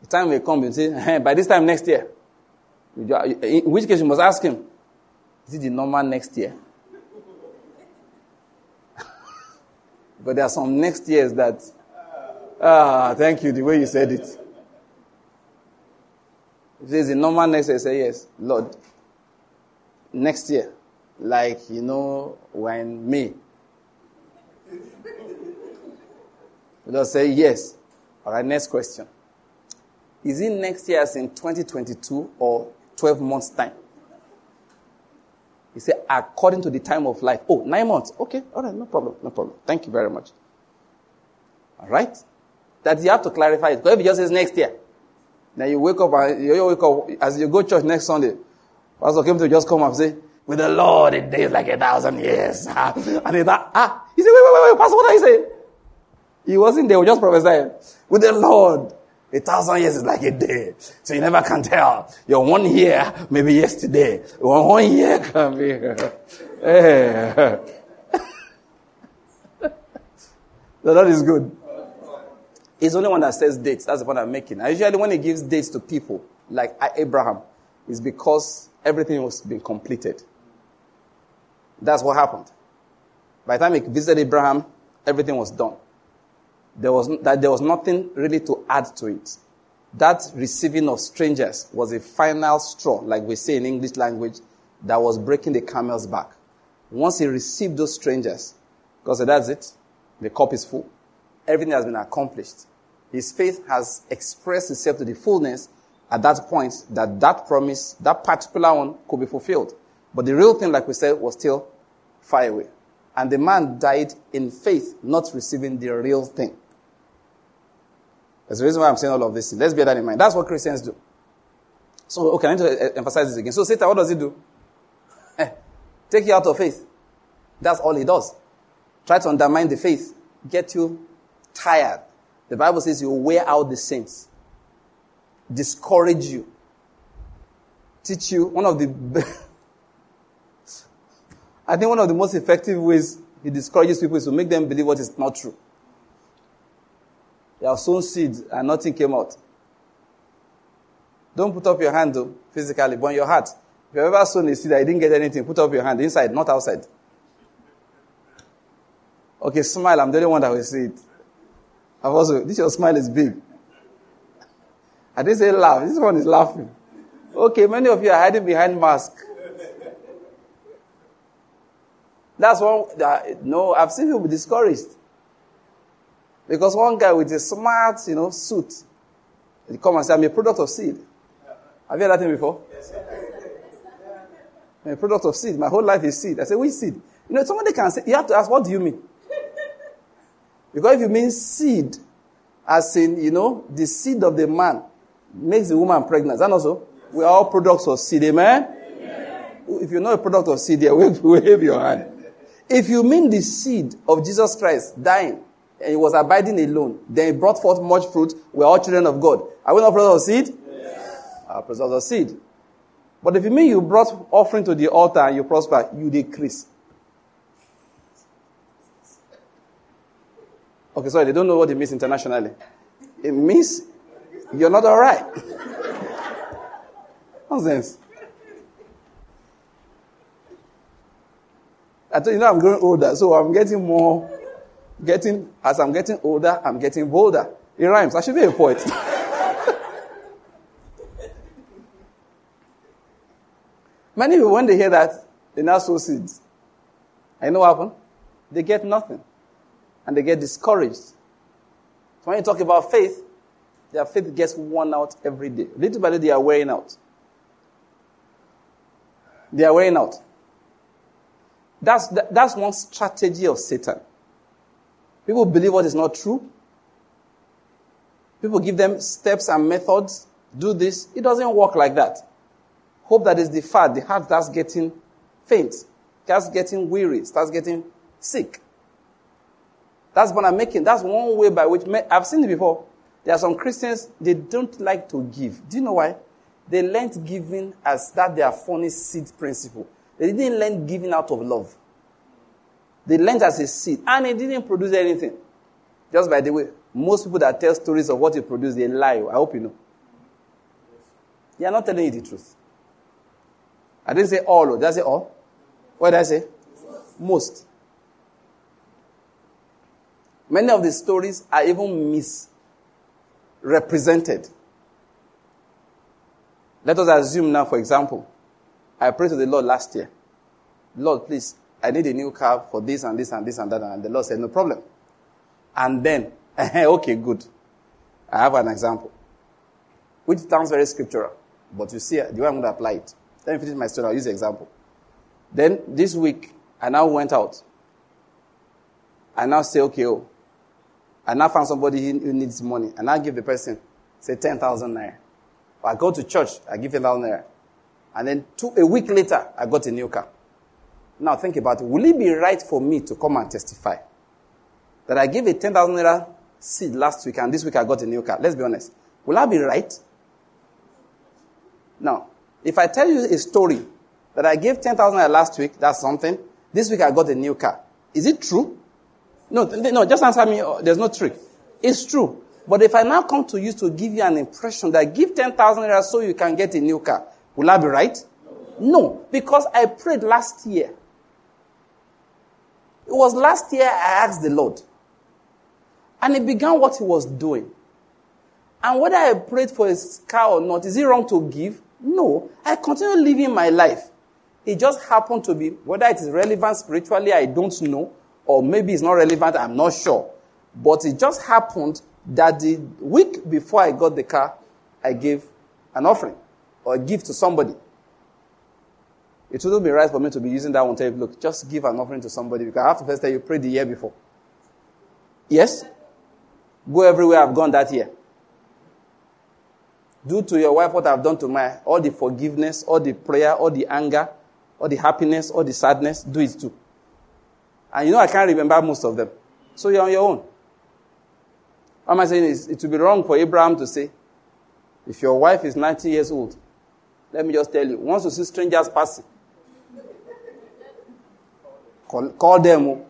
The time will come and say, *laughs* by this time next year. In which case you must ask him, is it the normal next year? *laughs* but there are some next years that, ah, thank you, the way you said it. If it's the normal next year, say yes, Lord. Next year, like, you know, when May. They'll say yes. All right, next question. Is it next year as in 2022 or 12 months' time? He said, according to the time of life. Oh, nine months. Okay, all right, no problem, no problem. Thank you very much. All right? That you have to clarify it. Because if he just says next year, then you wake up and you wake up as you go church next Sunday. Pastor came to just come up and say, with the Lord, it days like a thousand years. *laughs* and he thought, ah, he said, wait, wait, wait, wait, Pastor, what are you saying? He wasn't there, he was just prophesying. With the Lord, a thousand years is like a day. So you never can tell. Your one year may be yesterday. One, one year can be. *laughs* Eh. *laughs* So that is good. He's the only one that says dates. That's the point I'm making. And usually when he gives dates to people, like Abraham, it's because everything was being completed. That's what happened. By the time he visited Abraham, everything was done there was, that there was nothing really to add to it. That receiving of strangers was a final straw, like we say in English language, that was breaking the camel's back. Once he received those strangers, God said, that's it. The cup is full. Everything has been accomplished. His faith has expressed itself to the fullness at that point that that promise, that particular one could be fulfilled. But the real thing, like we said, was still far away. And the man died in faith, not receiving the real thing. That's the reason why I'm saying all of this. Let's bear that in mind. That's what Christians do. So, okay, I need to emphasize this again. So, Satan, what does he do? Eh, take you out of faith. That's all he does. Try to undermine the faith, get you tired. The Bible says you wear out the saints, discourage you, teach you. One of the, *laughs* I think one of the most effective ways he discourages people is to make them believe what is not true. You have sown seeds and nothing came out. Don't put up your hand though, physically, but your heart. If you ever sown a seed that you didn't get anything, put up your hand inside, not outside. Okay, smile. I'm the only one that will see it. I've also, this your smile is big. I didn't say laugh. This one is laughing. Okay, many of you are hiding behind mask. That's one that, no, I've seen people discouraged. Because one guy with a smart, you know, suit, he come and say, I'm a product of seed. Have you heard that thing before? Yes. I'm a product of seed. My whole life is seed. I say, which seed? You know, somebody can say, you have to ask, what do you mean? Because if you mean seed, as in, you know, the seed of the man makes the woman pregnant. Is that also? We are all products of seed, amen? amen. If you're not a product of seed, yeah, *laughs* wave, wave your hand. If you mean the seed of Jesus Christ dying, and he was abiding alone. Then he brought forth much fruit. We're all children of God. Are we not products of seed? Yes. Uh, Our products of seed. But if you mean you brought offering to the altar and you prosper, you decrease. Okay, sorry, they don't know what it means internationally. It means you're not alright. *laughs* Nonsense. I tell you, know I'm growing older, so I'm getting more getting, as I'm getting older, I'm getting bolder. It rhymes. I should be a poet. *laughs* Many people, when they hear that, they now sow seeds. And you know what happens? They get nothing. And they get discouraged. So when you talk about faith, their faith gets worn out every day. Little by little, they are wearing out. They are wearing out. That's, that's one strategy of Satan. People believe what is not true. People give them steps and methods. Do this. It doesn't work like that. Hope that is the fat. The heart starts getting faint, starts getting weary, starts getting sick. That's what I'm making. That's one way by which I've seen it before. There are some Christians, they don't like to give. Do you know why? They learned giving as that their funny seed principle. They didn't learn giving out of love. They learned as a seed, and it didn't produce anything. Just by the way, most people that tell stories of what it produced, they lie. I hope you know. They are not telling you the truth. I didn't say all. Oh. Did I say all? What did I say? Most. Many of the stories are even misrepresented. Let us assume now, for example, I prayed to the Lord last year. Lord, please, I need a new car for this and this and this and that. And the Lord said, no problem. And then, *laughs* okay, good. I have an example, which sounds very scriptural, but you see, the way I'm going to apply it. Let me finish my story. I'll use the example. Then this week, I now went out. I now say, okay, oh, I now found somebody who needs money. And I give the person, say, 10,000 naira. I go to church, I give 10,000 naira. And then two, a week later, I got a new car. Now think about it. Will it be right for me to come and testify that I gave a 10,000 naira seed last week and this week I got a new car? Let's be honest. Will I be right? Now, if I tell you a story that I gave 10,000 naira last week, that's something. This week I got a new car. Is it true? No, no, just answer me. Oh, there's no trick. It's true. But if I now come to you to give you an impression that I give 10,000 naira so you can get a new car, will I be right? No, because I prayed last year. It was last year I asked the Lord. And he began what he was doing. And whether I prayed for a car or not, is it wrong to give? No. I continue living my life. It just happened to be, whether it is relevant spiritually, I don't know or maybe it's not relevant, I'm not sure. But it just happened that the week before I got the car, I gave an offering or a gift to somebody. It wouldn't be right for me to be using that one to look, just give an offering to somebody because I have to first tell you prayed the year before. Yes? Go everywhere I've gone that year. Do to your wife what I've done to my all the forgiveness, all the prayer, all the anger, all the happiness, all the sadness, do it too. And you know, I can't remember most of them. So you're on your own. What am I saying is, it would be wrong for Abraham to say, if your wife is 90 years old, let me just tell you, once you see strangers passing, call, call them. Oh.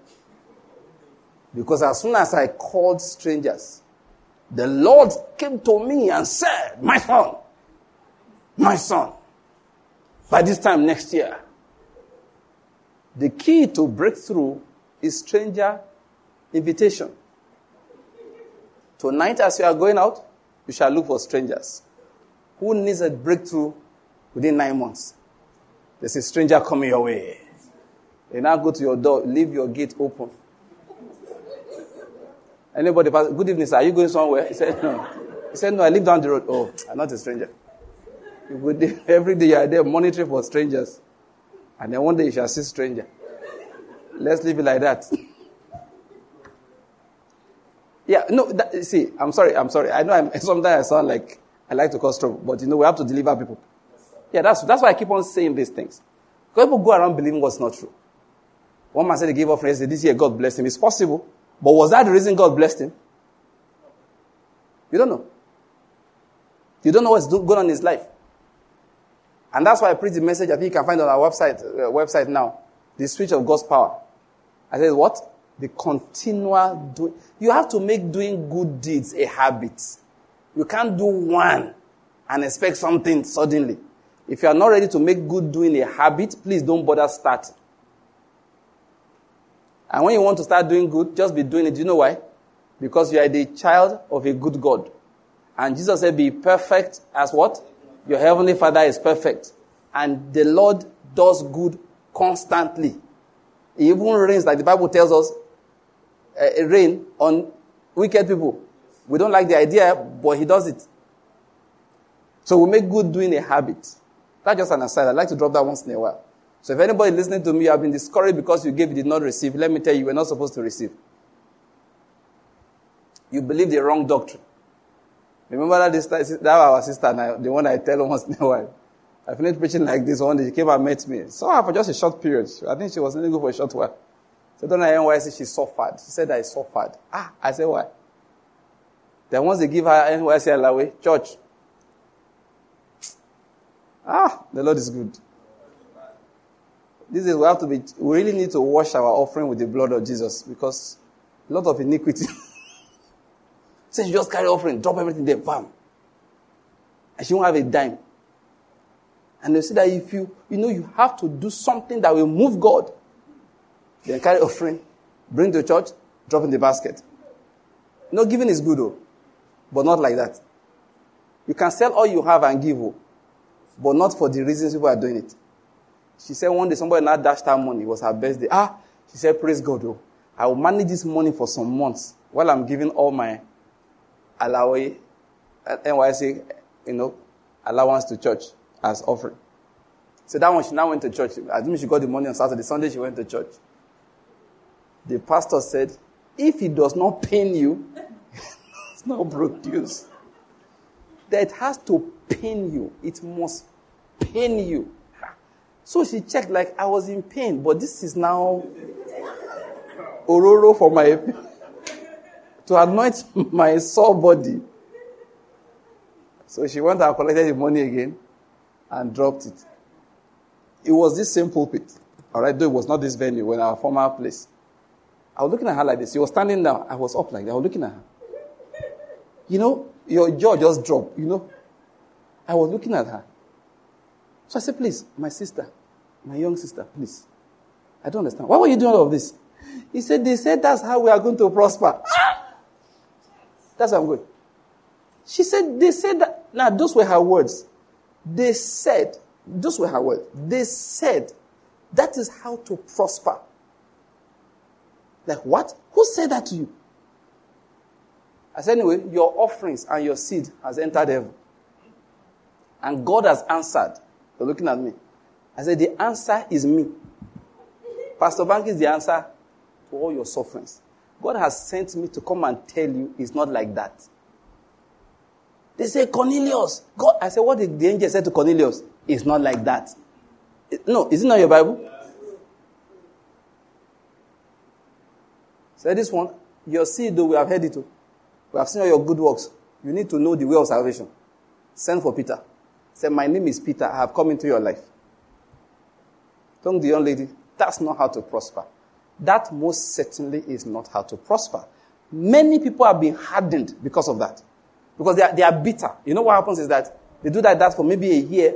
Because as soon as I called strangers, the Lord came to me and said, My son, my son, by this time next year, the key to breakthrough is stranger invitation. Tonight, as you are going out, you shall look for strangers. Who needs a breakthrough within nine months? There's a stranger coming your way. They now go to your door, leave your gate open. Anybody pass, good evening, sir. Are you going somewhere? He said, no. He said, no, I live down the road. Oh, I'm not a stranger. *laughs* Every day you are there monitoring for strangers. And then one day you shall see stranger. Let's leave it like that. yeah, no, that, see, I'm sorry, I'm sorry. I know I'm, *laughs* sometimes I sound like I like to cause trouble, but you know, we have to deliver people. Yeah, that's, that's why I keep on saying these things. Because people go around believing what's not true. One man said he gave offering, said this year God blessed him. It's possible. But was that the reason God blessed him? You don't know. You don't know what's going on in his life. And that's why I preach the message I think you can find on our website, uh, website now. The switch of God's power. I said, what? The continual doing. You have to make doing good deeds a habit. You can't do one and expect something suddenly. If you are not ready to make good doing a habit, please don't bother starting. And when you want to start doing good, just be doing it. Do you know why? Because you are the child of a good God. And Jesus said, be perfect as what? Your heavenly Father is perfect. And the Lord does good constantly. He even rains, like the Bible tells us, uh, rain on wicked people. We don't like the idea, but he does it. So we make good doing a habit. That's just an aside. I like to drop that once in a while. So if anybody listening to me, have been discouraged because you gave, you did not receive, let me tell you, you were not supposed to receive. You believe the wrong doctrine. Remember that, this, that our sister, the one I tell once in a while. I finished preaching like this one day. She came and met me. Saw her for just a short period. I think she was only good for a short while. So don't know NYSC, she suffered. She said I suffered. Ah, I said why? Then once they give her NYSC allowance, church. Ah, the Lord is good. This is we have to be. We really need to wash our offering with the blood of Jesus because a lot of iniquity. *laughs* Since you just carry offering, drop everything there, bam. And she won't have a dime. And they say that if you, you know, you have to do something that will move God, then carry offering, bring to church, drop in the basket. No, giving is good, though, but not like that. You can sell all you have and give, oh, but not for the reasons people are doing it. She said one day somebody now dashed her money. It was her birthday. Ah, she said, praise God, oh, I will manage this money for some months while I'm giving all my allowance, NYSC, you know, allowance to church as offering. So that one, she now went to church. I think she got the money on Saturday. Sunday, she went to church. The pastor said, if it does not pain you, *laughs* it's not produce. That has to pain you. It must pain you. So she checked, like, I was in pain, but this is now ororo for my, to anoint *laughs* my sore body. So she went and collected the money again and dropped it. It was this same pulpit. All right, though it was not this venue, when our former place. I was looking at her like this. She was standing down. I was up like that. I was looking at her. You know, your jaw just dropped, you know. I was looking at her. So I said, please, my sister, my young sister, please. I don't understand. Why were you doing all of this? He said, they said that's how we are going to prosper. That's how I'm going. She said, they said that. Now, those were her words. They said, those were her words. They said, that is how to prosper. Like, what? Who said that to you? I said, anyway, your offerings and your seed has entered heaven. And God has answered. You're looking at me. I said, the answer is me. Pastor Bank is the answer to all your sufferings. God has sent me to come and tell you it's not like that. They say, Cornelius. God, I said, what did the angel say to Cornelius? It's not like that. No, is it not your Bible? Say this one, your seed, though we have heard it, too. we have seen all your good works. You need to know the way of salvation. Send for Peter. Say, my name is Peter. I have come into your life. Tell the young lady, that's not how to prosper. That most certainly is not how to prosper. Many people have been hardened because of that. Because they are, they are bitter. You know what happens is that they do that, that for maybe a year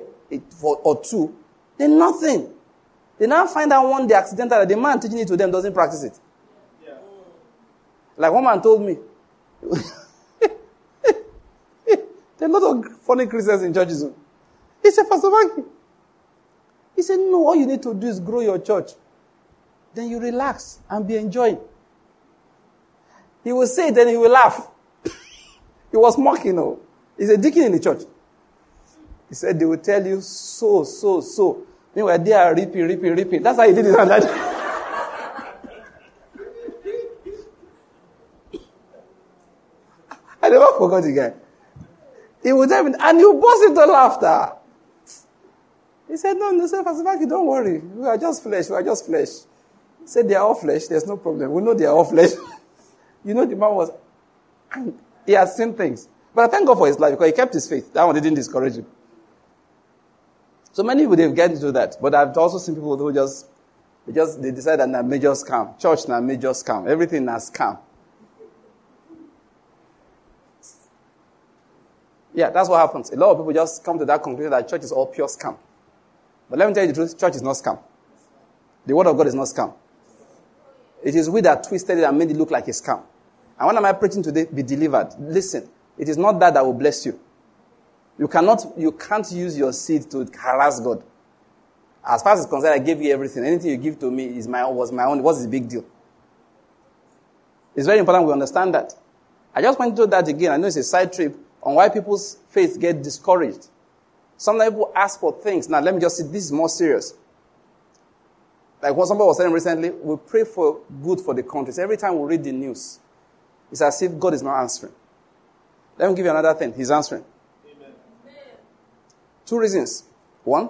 for, or two. Then nothing. They now find out one day accidental that the man teaching it to them doesn't practice it. Yeah. Like one man told me. *laughs* there are a lot of funny Christians in churches. He said, Pastor Banky. He said, no, all you need to do is grow your church. Then you relax and be enjoying. He will say then he will laugh. *laughs* he was mocking, no. He's a deacon in the church. He said they will tell you so, so, so. Meanwhile, they are ripping, ripping, ripping. That's how he did it. on *laughs* that. I never forgot guy. He would me, and you burst into laughter. He said, No, no, Maki, don't worry. We are just flesh. We are just flesh. He said, They are all flesh. There's no problem. We know they are all flesh. *laughs* you know, the man was, he has seen things. But I thank God for his life because he kept his faith. That one didn't discourage him. So many people, they've get into that. But I've also seen people who just, they just, they decide that na major scam. Church na major scam. Everything na scam. Yeah, that's what happens. A lot of people just come to that conclusion that church is all pure scam. But let me tell you the truth, church is not scam. The word of God is not scam. It is we that twisted it and made it look like a scam. And when am I preaching today? Be delivered. Listen, it is not that that will bless you. You cannot, you can't use your seed to harass God. As far as it's concerned, I gave you everything. Anything you give to me is my, was my own. What's the big deal? It's very important we understand that. I just went through that again. I know it's a side trip on why people's faith get discouraged. Sometimes people ask for things. Now, let me just say this is more serious. Like what somebody was saying recently, we pray for good for the countries. Every time we read the news, it's as if God is not answering. Let me give you another thing. He's answering. Amen. Two reasons. One,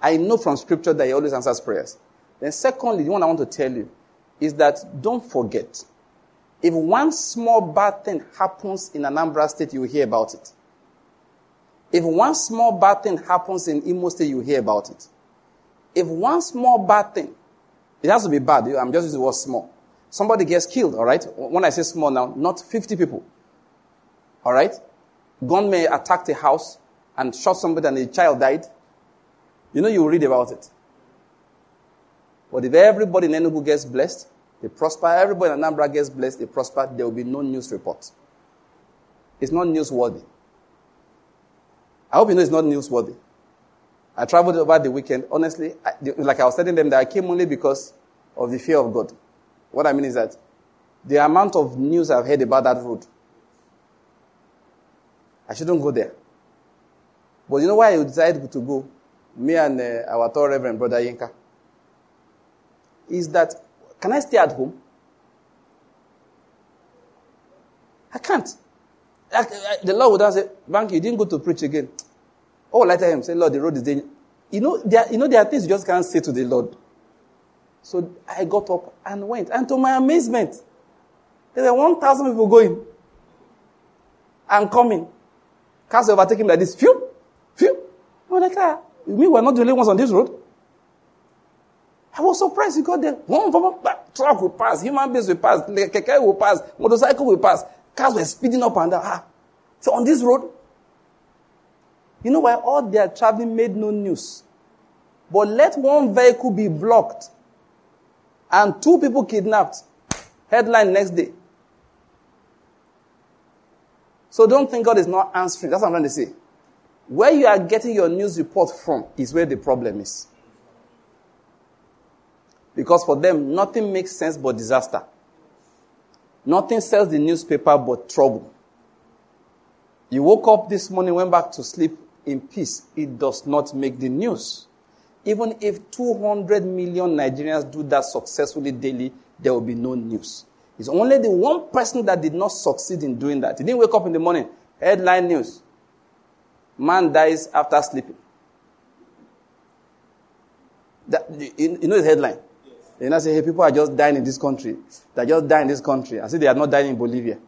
I know from scripture that he always answers prayers. Then secondly, the one I want to tell you is that don't forget, if one small bad thing happens in Anambra State, you will hear about it. If one small bad thing happens in Imo State, you hear about it. If one small bad thing, it has to be bad. I'm just using the word small. Somebody gets killed, all right? When I say small now, not 50 people. All right? Gunmen attacked a house and shot somebody and a child died. You know, you read about it. But if everybody in Enugu gets blessed, they prosper. Everybody in Anambra gets blessed, they prosper. There will be no news report. It's not newsworthy. I hope you know it's not newsworthy. I traveled over the weekend. Honestly, I, like I was telling them that I came only because of the fear of God. What I mean is that the amount of news I've heard about that road, I shouldn't go there. But you know why I decided to go? Me and uh, our tall Reverend Brother Yinka. Is that, can I stay at home? I can't. I, I, the Lord would say, Bank, you didn't go to preach again. *tsk* Oh, let him say, Lord, the road is dangerous. You know, there, you know, there are things you just can't say to the Lord. So I got up and went. And to my amazement, there were 1,000 people going and coming. Cars overtaking like this. Phew! Phew! I'm like, ah, we were not the only ones on this road. I was surprised. You got there. Truck will pass, human beings will pass, keke will pass, motorcycle will pass. Cars were speeding up and down. Ah. So on this road, you know why all their traveling made no news. But let one vehicle be blocked and two people kidnapped. Headline next day. So don't think God is not answering. That's what I'm trying to say. Where you are getting your news report from is where the problem is. Because for them, nothing makes sense but disaster. Nothing sells the newspaper but trouble. You woke up this morning, went back to sleep in peace. It does not make the news. Even if 200 million Nigerians do that successfully daily, there will be no news. It's only the one person that did not succeed in doing that. He didn't wake up in the morning. Headline news. Man dies after sleeping. That, you, you know the headline? They now say, hey, people are just dying in this country. They're just dying in this country. I say they are not dying in Bolivia.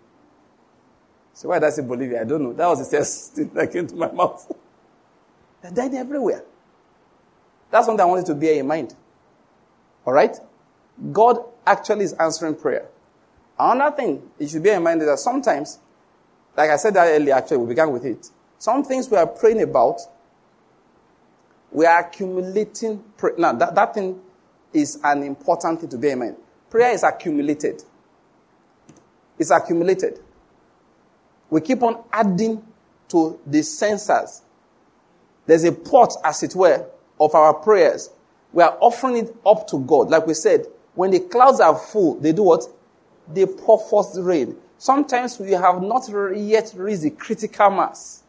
So why did I say Bolivia? I don't know. That was the first *laughs* thing that came to my mouth. *laughs* They're dying everywhere. That's something I wanted to bear in mind. All right? God actually is answering prayer. Another thing you should bear in mind is that sometimes, like I said that earlier, actually, we began with it. Some things we are praying about, we are accumulating. Pray- now, that, that thing is an important thing to bear in mind. Prayer is accumulated. It's accumulated. We keep on adding to the censers. There's a pot, as it were, of our prayers. We are offering it up to God. Like we said, when the clouds are full, they do what? They pour forth the rain. Sometimes we have not yet reached the critical mass.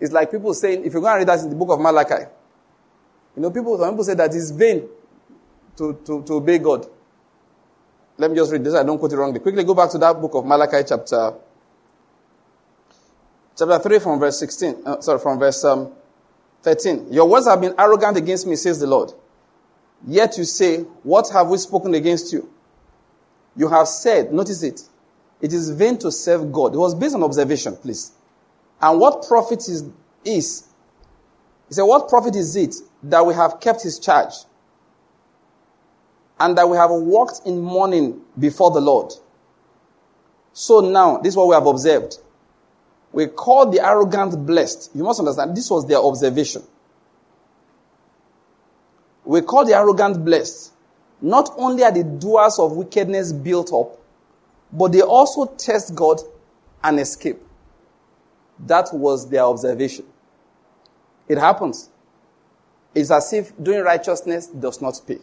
It's like people saying, if you're going to read that in the book of Malachi, you know, people, some people say that it's vain to, to, to obey God. Let me just read this. I don't quote it wrongly. Quickly go back to that book of Malachi chapter, chapter 3 from verse 16. Uh, sorry, from verse um, 13. Your words have been arrogant against me, says the Lord. Yet you say, What have we spoken against you? You have said, notice it, it is vain to serve God. It was based on observation, please. And what profit is, is he said, What profit is it that we have kept his charge and that we have walked in mourning before the Lord? So now, this is what we have observed. We call the arrogant blessed. You must understand, this was their observation. We call the arrogant blessed. Not only are the doers of wickedness built up, but they also test God and escape. That was their observation. It happens. It's as if doing righteousness does not pay.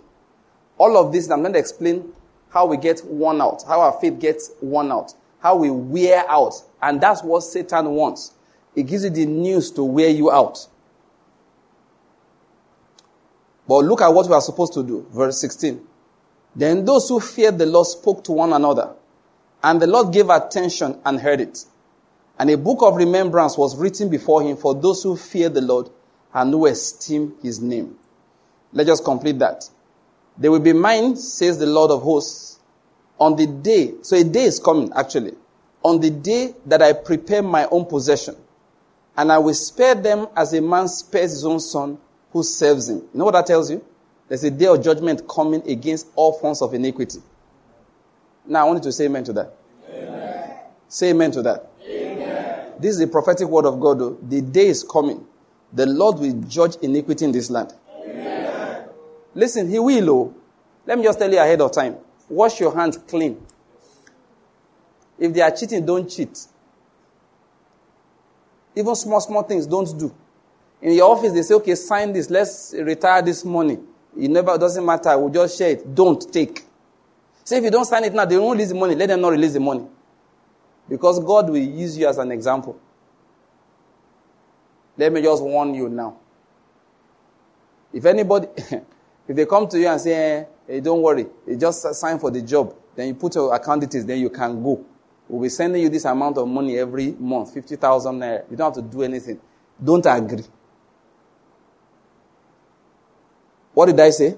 All of this, I'm going to explain how we get worn out, how our faith gets worn out, how we wear out. And that's what Satan wants. It gives you the news to wear you out. But look at what we are supposed to do. Verse 16. Then those who feared the Lord spoke to one another, and the Lord gave attention and heard it. And a book of remembrance was written before him for those who fear the Lord and who esteem his name. Let's just complete that. They will be mine, says the Lord of hosts, on the day. So a day is coming, actually. On the day that I prepare my own possession. And I will spare them as a man spares his own son who serves him. You know what that tells you? There's a day of judgment coming against all forms of iniquity. Now I want you to say amen to that. Amen. Say amen to that. Amen. This is the prophetic word of God. Though. The day is coming. The Lord will judge iniquity in this land. Amen. Listen, He will. Oh. Let me just tell you ahead of time. Wash your hands clean. If they are cheating, don't cheat. Even small, small things, don't do. In your office, they say, okay, sign this. Let's retire this money. It never doesn't matter. We'll just share it. Don't take. Say if you don't sign it now, they won't release the money. Let them not release the money. Because God will use you as an example. Let me just warn you now. If anybody, *laughs* if they come to you and say, hey, don't worry, you just sign for the job, then you put your account details, then you can go. We'll be sending you this amount of money every month, 50,000 naira. You don't have to do anything. Don't agree. What did I say?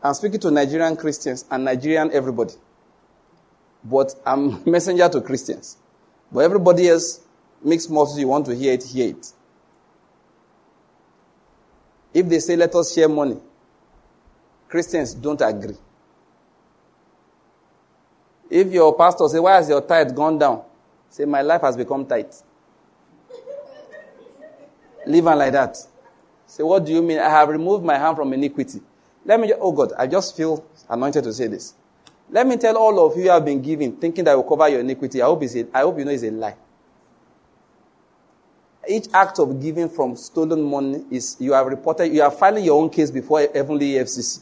I'm speaking to Nigerian Christians and Nigerian everybody. But I'm *laughs* messenger to Christians. But everybody else, mixed mouths, you want to hear it, hear it. If they say, let us share money, Christians don't agree. If your pastor say, why has your tithe gone down? Say, my life has become tight. Leave on like that. Say, what do you mean? I have removed my hand from iniquity. Let me, oh God, I just feel anointed to say this. Let me tell all of you who have been giving, thinking that will cover your iniquity. I hope, it's a, I hope you know it's a lie. Each act of giving from stolen money is, you have reported, you are filing your own case before Heavenly FCC.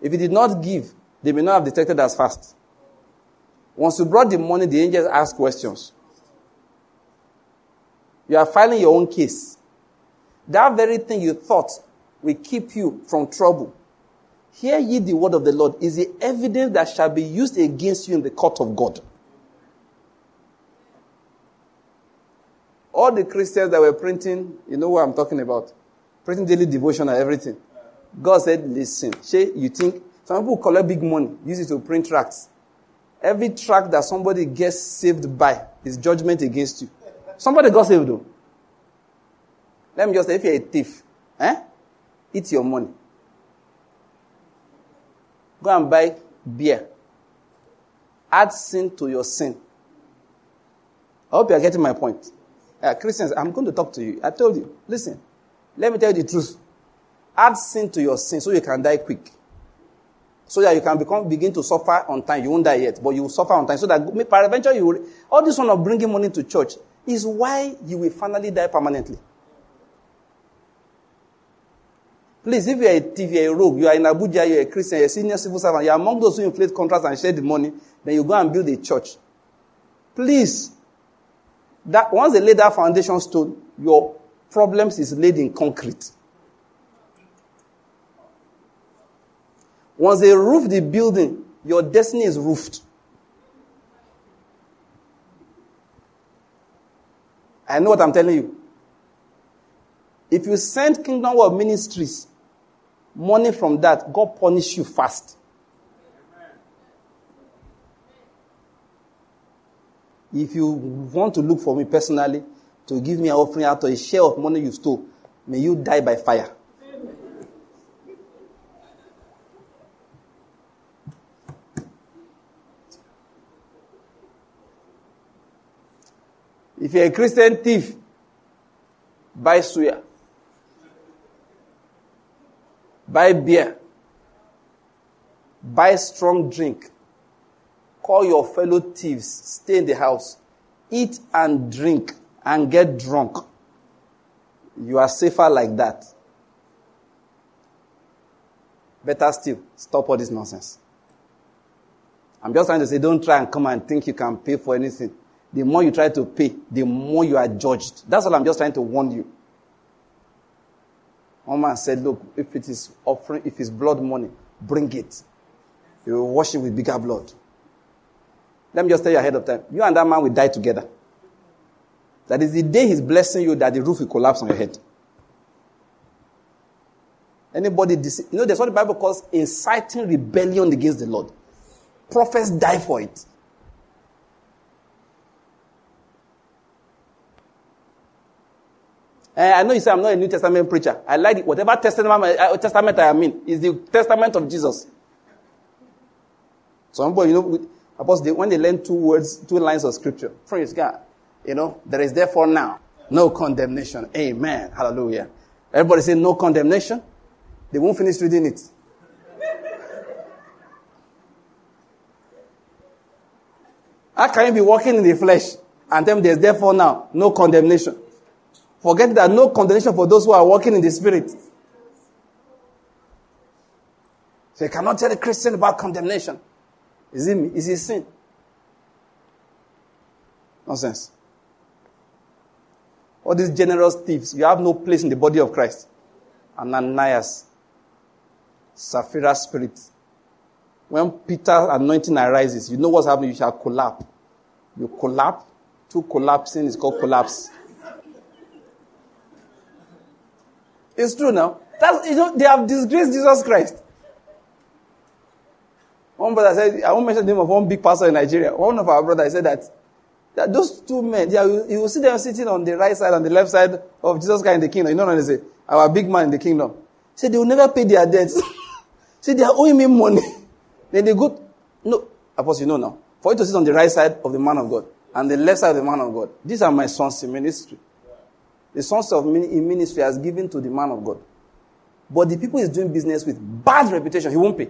If you did not give, they may not have detected as fast. Once you brought the money, the angels ask questions. You are filing your own case. That very thing you thought will keep you from trouble. Hear ye the word of the Lord is the evidence that shall be used against you in the court of God. All the Christians that were printing, you know what I'm talking about? Printing daily devotion and everything. God said, listen, Shay, you think some people collect big money, use it to print tracts. Every tract that somebody gets saved by is judgment against you. Somebody got saved though. Let me just say, if you're a thief, eh? Eat your money. Go and buy beer. Add sin to your sin. I hope you are getting my point. Uh, Christians, I'm going to talk to you. I told you. Listen, let me tell you the truth. Add sin to your sin so you can die quick. So that you can become, begin to suffer on time. You won't die yet, but you will suffer on time. So that eventually you will, all this one of bringing money to church is why you will finally die permanently. Please, if you are a are a rogue, you are in Abuja, you are a Christian, you are a senior civil servant, you are among those who inflate contracts and share the money, then you go and build a church. Please, that once they lay that foundation stone, your problems is laid in concrete. Once they roof the building, your destiny is roofed. I know what I'm telling you. If you send Kingdom World Ministries money from that, God punish you fast. If you want to look for me personally, to give me an offering out of a share of money you stole, may you die by fire. If you're a Christian thief, buy suya. Buy beer, buy strong drink, call your fellow thieves, stay in the house, eat and drink and get drunk. You are safer like that. Better still, stop all this nonsense. I'm just trying to say, don't try and come and think you can pay for anything. The more you try to pay, the more you are judged. That's all I'm just trying to warn you. One man said, Look, if it is offering, if it's blood money, bring it. You will wash it with bigger blood. Let me just tell you ahead of time. You and that man will die together. That is the day he's blessing you that the roof will collapse on your head. Anybody, dece- you know, that's what the Bible calls inciting rebellion against the Lord. Prophets die for it. Eh, I know you say I'm not a New Testament preacher. I like it. Whatever testament, uh, testament I am in is the testament of Jesus. Some people, you know, Apostle, they, when they learn two words, two lines of scripture, praise God. You know, there is therefore now no condemnation. Amen. Hallelujah. Everybody say no condemnation. They won't finish reading it. How can you be walking in the flesh and then there's therefore now no condemnation? Forget that no condemnation for those who are walking in the spirit. So you cannot tell a Christian about condemnation. Is it, is it sin? Nonsense. All these generous thieves, you have no place in the body of Christ. Ananias, Sapphira spirit. When Peter's anointing arises, you know what's happening? You shall collapse. You collapse. Two collapsing is called collapse. It's true now. That's, you know, they have disgraced Jesus Christ. One brother said, I won't mention the name of one big pastor in Nigeria. One of our brothers said that, that those two men, are, you will see them sitting on the right side and the left side of Jesus Christ in the kingdom. You know what they say? Our big man in the kingdom. He said they will never pay their debts. *laughs* See, they are owing me money. *laughs* then they go, no, Apostle, you know now. For you to sit on the right side of the man of God and the left side of the man of God. These are my sons in ministry. The sons of in ministry has given to the man of God. But the people he's doing business with, bad reputation, he won't pay.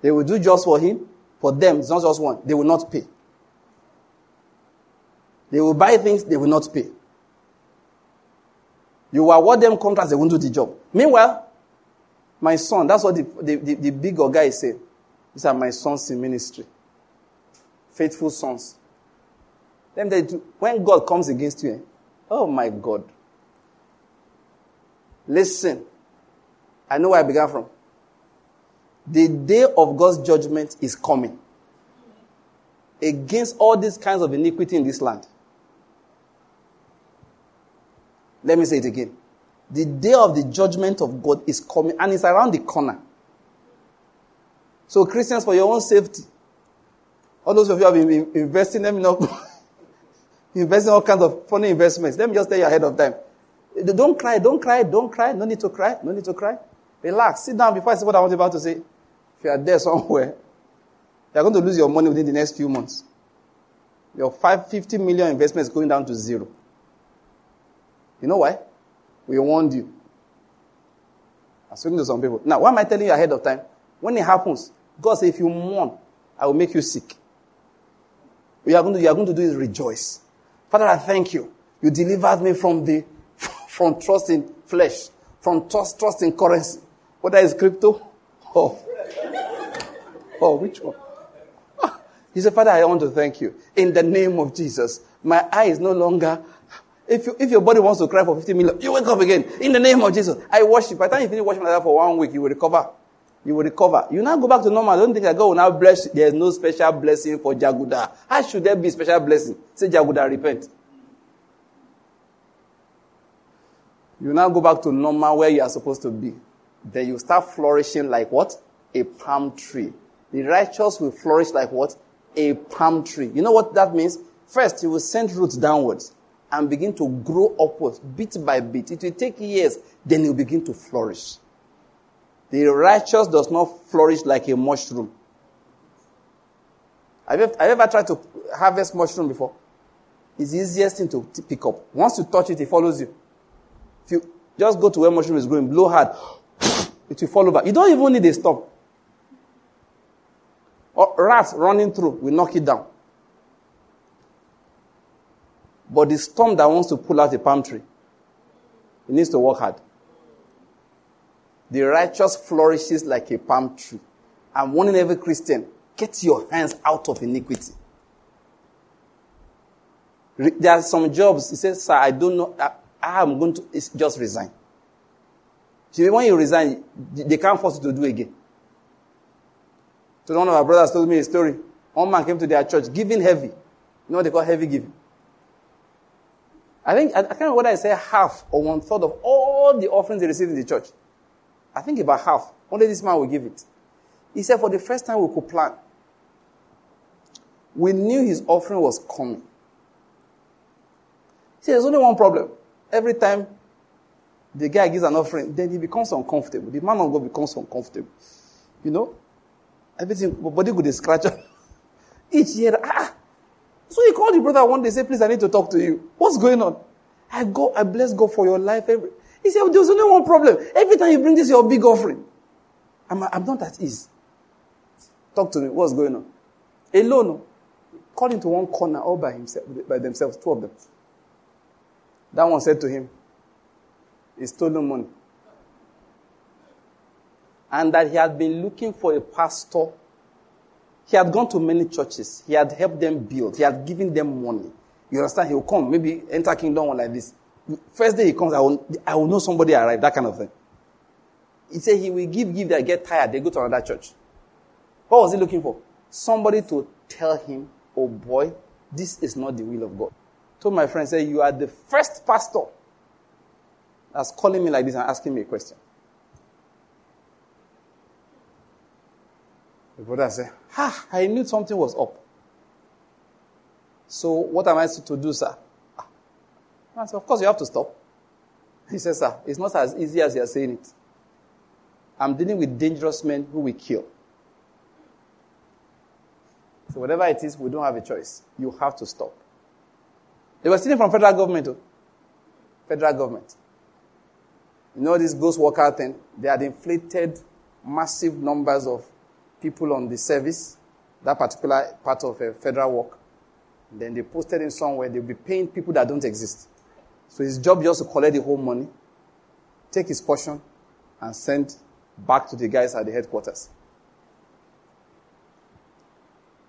They will do just for him. For them, it's not just one. They will not pay. They will buy things, they will not pay. You award them contracts, they won't do the job. Meanwhile, my son, that's what the, the, the, the big guy saying. These are my sons in ministry. Faithful sons. Then they do, when God comes against you, eh, oh my God. Listen, I know where I began from. The day of God's judgment is coming against all these kinds of iniquity in this land. Let me say it again. The day of the judgment of God is coming and it's around the corner. So, Christians, for your own safety, all those of you who have been investing, let me know, *laughs* investing all kinds of funny investments. Let me just tell you ahead of time. Don't cry, don't cry, don't cry. No need to cry, no need to cry. Relax, sit down before I say what I was about to say. If you are there somewhere, you are going to lose your money within the next few months. Your 550 million investment is going down to zero. You know why? We warned you. I'm speaking to some people. Now, why am I telling you ahead of time? When it happens, God says, if you mourn, I will make you sick. What you are going to, you are going to do is rejoice. Father, I thank you. You delivered me from the, *laughs* from trust in flesh, from trust, trust in currency. Whether it's crypto Oh. *laughs* Oh, which one? Ah, he said, Father, I want to thank you. In the name of Jesus, my eye is no longer. If, you, if your body wants to cry for 50 million, you wake up again. In the name of Jesus, I worship. By the time you finish worshiping like that for one week, you will recover. You will recover. You now go back to normal. I Don't think that God will now bless. There is no special blessing for Jaguda. How should there be special blessing? Say Jaguda, repent. You now go back to normal where you are supposed to be. Then you start flourishing like what? A palm tree. The righteous will flourish like what? A palm tree. You know what that means? First, he will send roots downwards and begin to grow upwards bit by bit. It will take years, then he will begin to flourish. The righteous does not flourish like a mushroom. Have you, have you ever tried to harvest mushroom before? It's the easiest thing to pick up. Once you touch it, it follows you. If you just go to where mushroom is growing, blow hard, it will fall over. You don't even need a stump. Or rats running through will knock it down. But the storm that wants to pull out a palm tree, it needs to work hard. The righteous flourishes like a palm tree. I'm warning every Christian, get your hands out of iniquity. There are some jobs, he says, sir, I don't know, I, am going to just resign. See, when you resign, they can't force you to do again. So one of our brothers told me a story. One man came to their church, giving heavy. You know what they call heavy giving? I think, I, can't remember whether I say half or one third of all the offerings they received in the church. I think about half. Only this man will give it. He said, for the first time we could plan. We knew his offering was coming. See, there's only one problem. Every time the guy gives an offering, then he becomes uncomfortable. The man of God becomes uncomfortable. You know? Everything, body could scratch *laughs* Each year, ah! So he called the brother one day, say, please, I need to talk to you. What's going on? I go, I bless God for your life. Every, he said, there's only one problem. Every time you bring this, your big offering. I'm, I'm not at ease. Talk to me. What's going on? Alone. Call into one corner all by himself, by themselves, two of them. That one said to him, he stole stolen money. And that he had been looking for a pastor. He had gone to many churches. He had helped them build. He had given them money. You understand? He will come, maybe enter kingdom one like this. First day he comes, I will, I will know somebody arrived, that kind of thing. He said he will give, give, they get tired, they go to another church. What was he looking for? Somebody to tell him, oh boy, this is not the will of God. Told my friend, say, you are the first pastor that's calling me like this and asking me a question. The brother said, Ha, I knew something was up. So what am I to do, sir? Ah. I said, Of course you have to stop. He says, Sir, it's not as easy as you're saying it. I'm dealing with dangerous men who will kill. So whatever it is, we don't have a choice. You have to stop. They were stealing from federal government. Too. Federal government. You know this ghost worker thing? They had inflated massive numbers of people on the service, that particular part of a federal work. Then they posted in somewhere, they'll be paying people that don't exist. So his job just to collect the whole money, take his portion, and send back to the guys at the headquarters.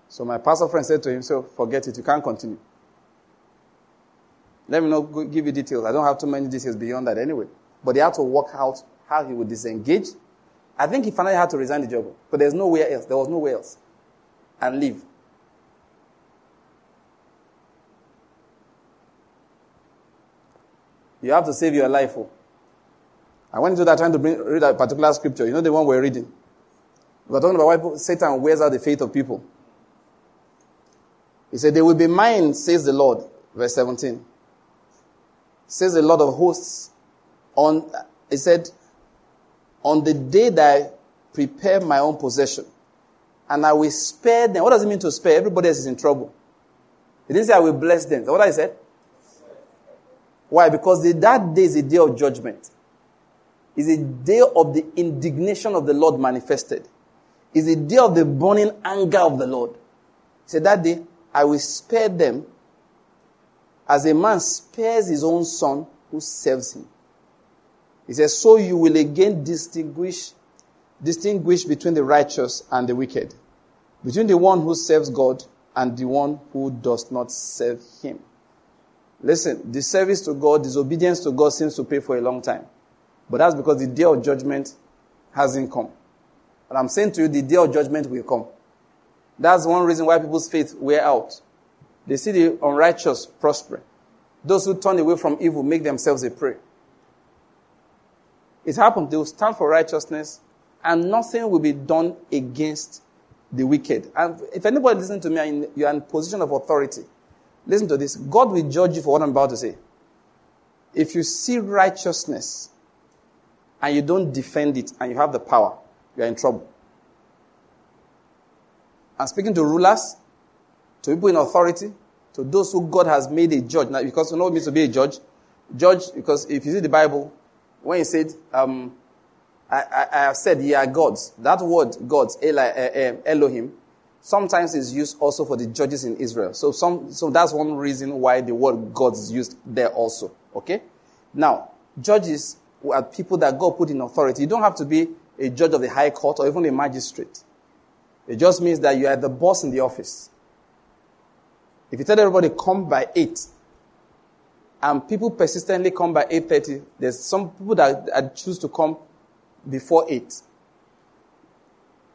So my pastor friend said to him, so forget it, you can't continue. Let me not give you details. I don't have too many details beyond that anyway. But he had to work out how he would disengage. I think he finally had to resign the job. But there's nowhere else. There was nowhere else. And leave. You have to save your life. Oh. I went into that trying to bring, read a particular scripture. You know the one we're reading? We're talking about why Satan wears out the faith of people. He said, They will be mine, says the Lord. Verse 17. Says the Lord of hosts. On, he said, On the day that I prepare my own possession, and I will spare them. What does it mean to spare? Everybody else is in trouble. He didn't say I will bless them. Is that what I said? Why? Because the, that day is a day of judgment. It's a day of the indignation of the Lord manifested. It's a day of the burning anger of the Lord. He said, That day I will spare them as a man spares his own son who serves him. He says, So you will again distinguish, distinguish between the righteous and the wicked, between the one who serves God and the one who does not serve him. Listen, the service to God, disobedience to God seems to pay for a long time. But that's because the day of judgment hasn't come. And I'm saying to you, the day of judgment will come. That's one reason why people's faith wear out. They see the unrighteous prosper. Those who turn away from evil make themselves a prey. It happened. They will stand for righteousness and nothing will be done against the wicked. And if anybody listens to me, you are in position of authority. Listen to this. God will judge you for what I'm about to say. If you see righteousness and you don't defend it and you have the power, you are in trouble. I'm speaking to rulers, to people in authority, to those who God has made a judge. Now, because you know what it means to be a judge? Judge, because if you see the Bible, when he said, um, I, I, I, have said ye are gods, that word, gods, uh, uh, Elohim, sometimes is used also for the judges in Israel. So some, so that's one reason why the word God is used there also. Okay? Now, judges are people that God put in authority. You don't have to be a judge of the high court or even a magistrate. It just means that you are the boss in the office. If you tell everybody come by 8, and people persistently come by 8.30, there's some people that, that choose to come before 8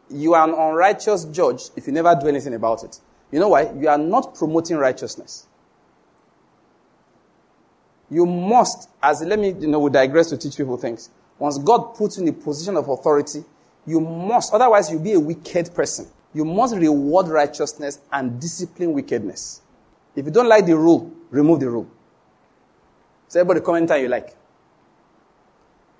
you are an unrighteous judge if you never do anything about it. You know why? You are not promoting righteousness. You must, as let me, you know, we digress to teach people things. Once God puts you in a position of authority, you must, otherwise you'll be a wicked person. You must reward righteousness and discipline wickedness. If you don't like the rule, remove the rule. So everybody comment time you like.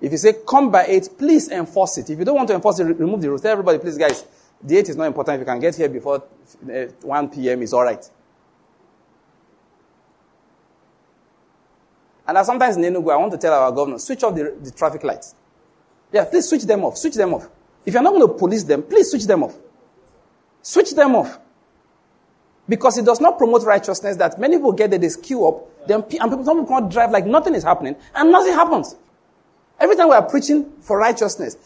If you say come by eight, please enforce it. If you don't want to enforce it, remove the rule. Tell everybody, please guys, the eight is not important. If you can get here before uh, 1 p.m., it's all right. And sometimes in Enugu, I want to tell our governor, switch off the, the traffic lights. Yeah, please switch them off. Switch them off. If you're not going to police them, please switch them off. Switch them off. Because it does not promote righteousness that many people get that they queue up, then, and people, some people can't drive like nothing is happening, and nothing happens. Every time we are preaching for righteousness,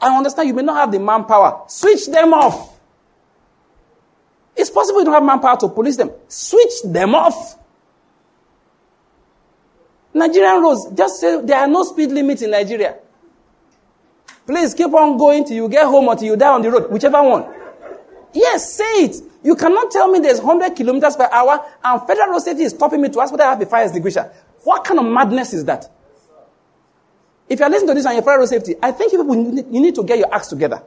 I understand you may not have the manpower. Switch them off. It's possible you don't have manpower to police them. Switch them off. Nigerian roads, just say there are no speed limits in Nigeria. Please keep on going till you get home or till you die on the road, whichever one. Yes, say it. You cannot tell me there's 100 kilometers per hour and federal road safety is stopping me to ask whether I have a fire extinguisher. What kind of madness is that? If you're listening to this and you're fire road safety, I think you, you need to get your acts together.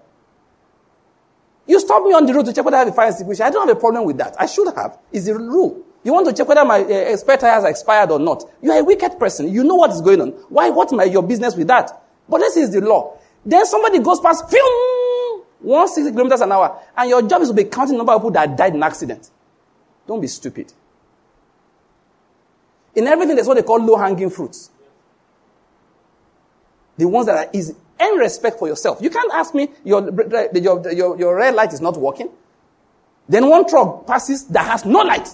You stop me on the road to check whether I have a fire extinguisher. I don't have a problem with that. I should have. It's the rule. You want to check whether my uh, spare tires are expired or not. You are a wicked person. You know what is going on. Why? What's my, your business with that? But this is the law. Then somebody goes past, film, 160 kilometers an hour, and your job is to be counting the number of people that died in accident. Don't be stupid. In everything, there's what they call low hanging fruits. The ones that are easy. And respect for yourself. You can't ask me, your, your, your, your red light is not working. Then one truck passes that has no light.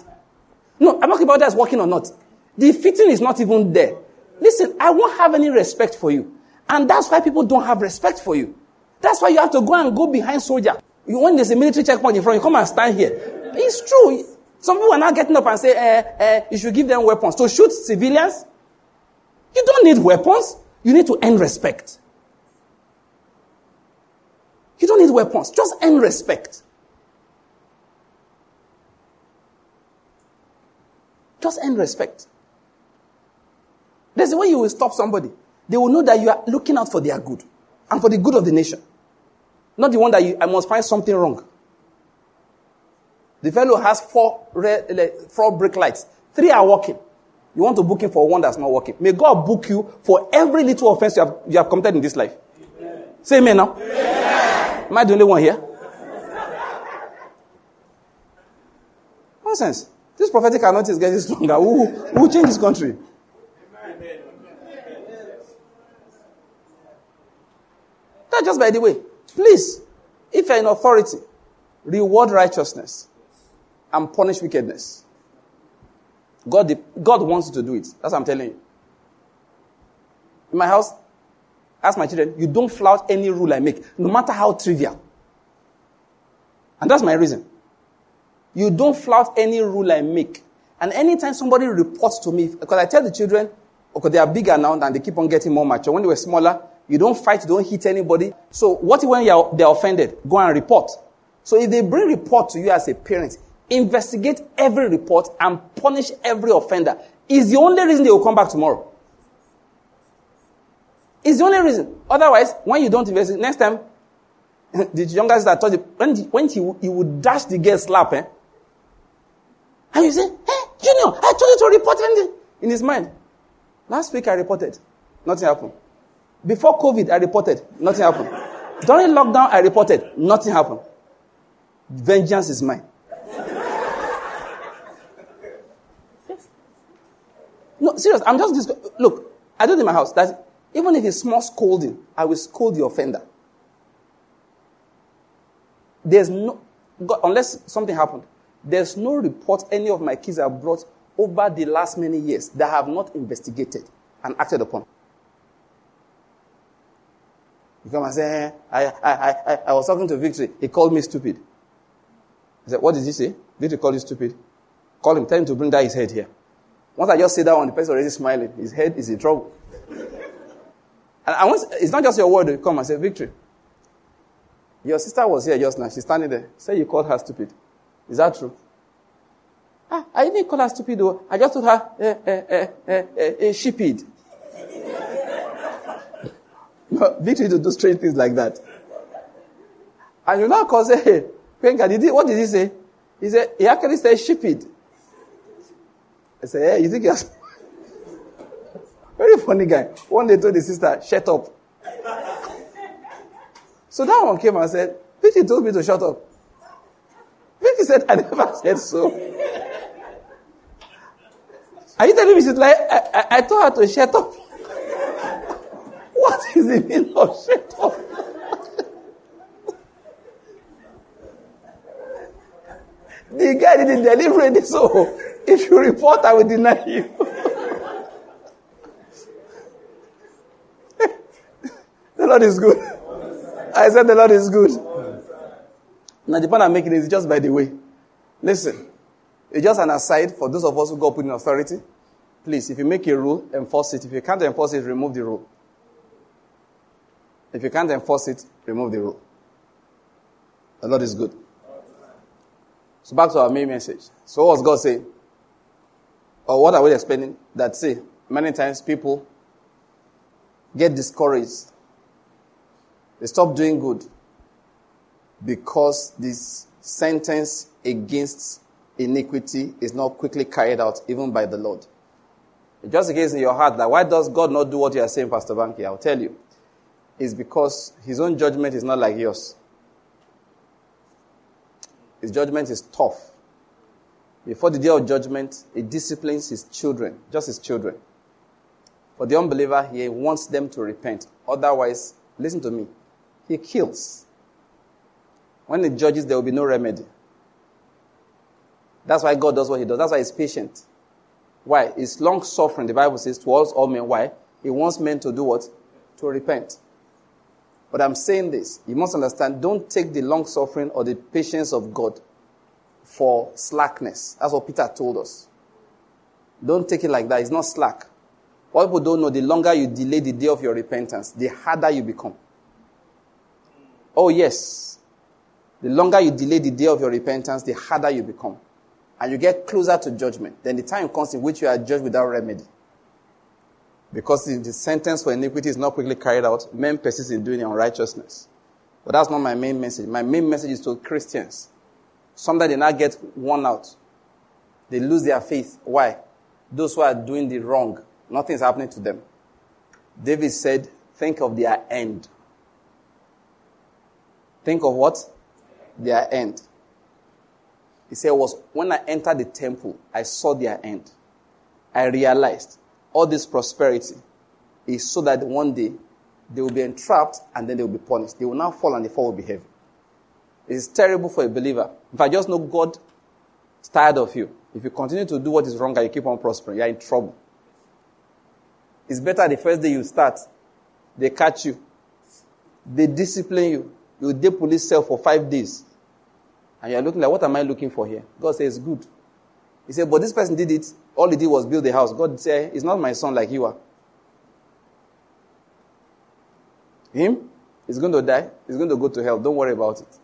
No, I'm talking about that's working or not. The fitting is not even there. Listen, I won't have any respect for you. And that's why people don't have respect for you. That's why you have to go and go behind soldier. You, when there's a military checkpoint in front, you come and stand here. It's true. Some people are now getting up and say, eh, eh, you should give them weapons to shoot civilians. You don't need weapons. You need to earn respect. You don't need weapons. Just earn respect. Just earn respect. There's a way you will stop somebody. They will know that you are looking out for their good and for the good of the nation. Not the one that you, I must find something wrong. The fellow has four, red, eh, four brake lights. Three are working. You want to book him for one that's not working. May God book you for every little offense you have, you have committed in this life. Amen. Say amen now. Amen. Am I the only one here? Nonsense. This prophetic anointing is getting stronger. Who, who will change this country? That just by the way. Please, if you're in authority, reward righteousness and punish wickedness. God, God wants you to do it. That's what I'm telling you. In my house, ask my children, you don't flout any rule I make, no matter how trivial. And that's my reason. You don't flout any rule I make. And anytime somebody reports to me, because I tell the children, okay, they are bigger now and they keep on getting more mature. When they were smaller, you don't fight, you don't hit anybody. So what when they're offended? Go and report. So if they bring report to you as a parent, investigate every report and punish every offender. Is the only reason they will come back tomorrow. Is the only reason. Otherwise, when you don't investigate, next time, *laughs* the younger sister told you, when, the, when he, he would dash the girl slap, eh? And you say, hey, Junior, I told you to report anything. In his mind. Last week I reported. Nothing happened. Before COVID, I reported. Nothing happened. During lockdown, I reported. Nothing happened. Vengeance is mine. No, serious. I'm just dis- look. I do it in my house that even if it's small scolding, I will scold the offender. There's no God, unless something happened. There's no report any of my kids have brought over the last many years that have not investigated and acted upon. You come and say, eh, I, I, I, I was talking to Victory. He called me stupid. I said, what did he say? Victory called you stupid. Call him, tell him to bring down his head here. Once I just say that one, the person already smiling. His head is in trouble. and I it's not just your word to come and say, Victory. Your sister was here just now. She's standing there. Say you called her stupid. Is that true? Ah, I didn't call her stupid though. I just told her eh, eh, eh, eh, eh, eh. *laughs* Victory to do strange things like that. And you now call say, hey, Penka, did he, what did he say? He said, he actually said sheepid. I said, hey, you think you're *laughs* very funny guy. One day told the sister, shut up. so that one came and said, Vicky told me to shut up. Vicky said, I never *laughs* said so. Are you telling me she's like, I, I, I told her to shut up? What is the meaning of up? the guy didn't deliver it, so if you report, I will deny you. *laughs* the Lord is good. I said the Lord is good. Now the point I'm making is just by the way. Listen, it's just an aside for those of us who go put in authority. Please, if you make a rule, enforce it. If you can't enforce it, remove the rule. If you can't enforce it, remove the rule. The Lord is good. So back to our main message. So what was God saying? Or what are we explaining? That say, many times people get discouraged. They stop doing good because this sentence against iniquity is not quickly carried out even by the Lord. It just in case in your heart that why does God not do what you are saying, Pastor Banky? I'll tell you. It's because his own judgment is not like yours. His judgment is tough. Before the day of judgment, he disciplines his children, just his children. For the unbeliever, he wants them to repent. Otherwise, listen to me, he kills. When he judges, there will be no remedy. That's why God does what he does. That's why he's patient. Why? He's long suffering, the Bible says, towards all men. Why? He wants men to do what? To repent. But I'm saying this. You must understand, don't take the long suffering or the patience of God for slackness. That's what Peter told us. Don't take it like that. It's not slack. What people don't know, the longer you delay the day of your repentance, the harder you become. Oh, yes. The longer you delay the day of your repentance, the harder you become. And you get closer to judgment. Then the time comes in which you are judged without remedy. Because the, sentence for iniquity is not quickly carried out, men persist in doing unrighteousness. But that's not my main message. My main message is to Christians. Some Sometimes they not get worn out. They lose their faith. Why? Those who are doing the wrong, nothing is happening to them. David said, think of their end. Think of what? Their end. He said, was when I entered the temple, I saw their end. I realized all this prosperity is so that one day they will be entrapped and then they will be punished. They will now fall and the fall will be heavy. It is terrible for a believer. If I just know God is tired of you, if you continue to do what is wrong and you keep on prospering, you are in trouble. It's better the first day you start, they catch you, they discipline you, you day police cell for five days, and you're looking like, what am I looking for here? God says, good. He said, but this person did it. All he did was build the house. God said, he's not my son like you are. Him, he's going to die. He's going to go to hell. Don't worry about it.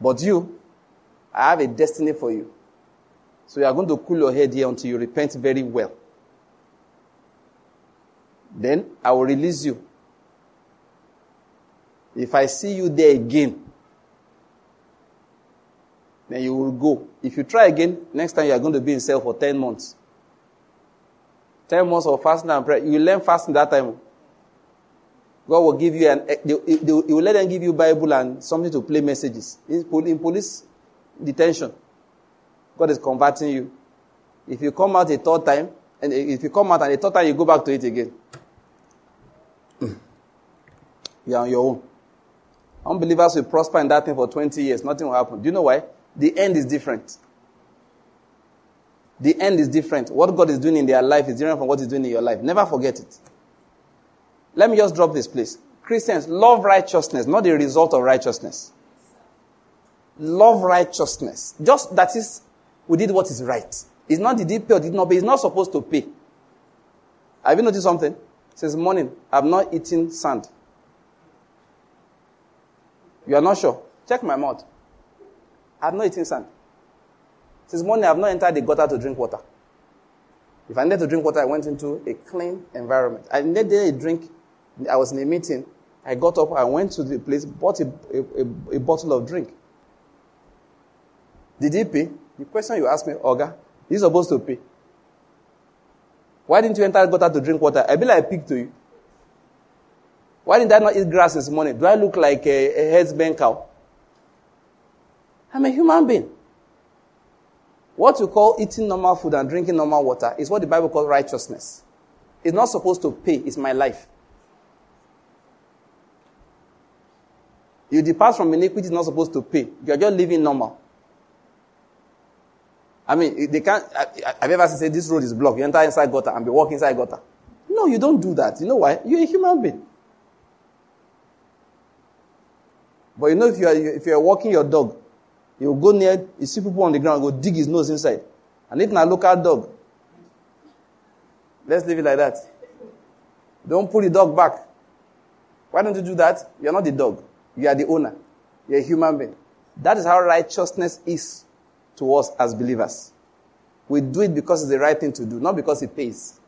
But you, I have a destiny for you. So you are going to cool your head here until you repent very well. Then I will release you. If I see you there again, then you will go. If you try again, next time you are going to be in cell for 10 months. 10 months of fasting and prayer. You learn fasting that time. God will give you an, eh, they, will let them give you Bible and something to play messages. In, police detention, God is converting you. If you come out a third time, and if you come out and a third time you go back to it again, you are on your own. Unbelievers will prosper in that thing for 20 years. Nothing will happen. Do you know why? The end is different. The end is different. What God is doing in their life is different from what He's doing in your life. Never forget it. Let me just drop this please. Christians love righteousness, not the result of righteousness. Love righteousness. Just that is, we did what is right. It's not the deep pay or did not pay. It's not supposed to pay. Have you noticed something? Since morning, I've not eaten sand. You are not sure? Check my mouth. I've not eaten sand. Since morning, I have not entered the gutter to drink water. If I needed to drink water, I went into a clean environment. I needed a drink. I was in a meeting. I got up, I went to the place, bought a, a, a, a bottle of drink. Did he pay? The question you asked me, Oga, he's supposed to pay. Why didn't you enter the gutter to drink water? I be like a pig to you. Why didn't I not eat grass this morning? Do I look like a, a headsman cow? I'm a human being. What you call eating normal food and drinking normal water is what the Bible calls righteousness. It's not supposed to pay, it's my life. You depart from iniquity, it's not supposed to pay. You're just living normal. I mean, they can't. Have you ever said this road is blocked? You enter inside gutter and be walking inside gutter. No, you don't do that. You know why? You're a human being. But you know, if you are if you are walking your dog, you go near, you see people on the ground, go dig his nose inside. And if not local dog, let's leave it like that. Don't pull the dog back. Why don't you do that? You're not the dog. You are the owner. You're a human being. That is how righteousness is to us as believers. We do it because it's the right thing to do, not because it pays.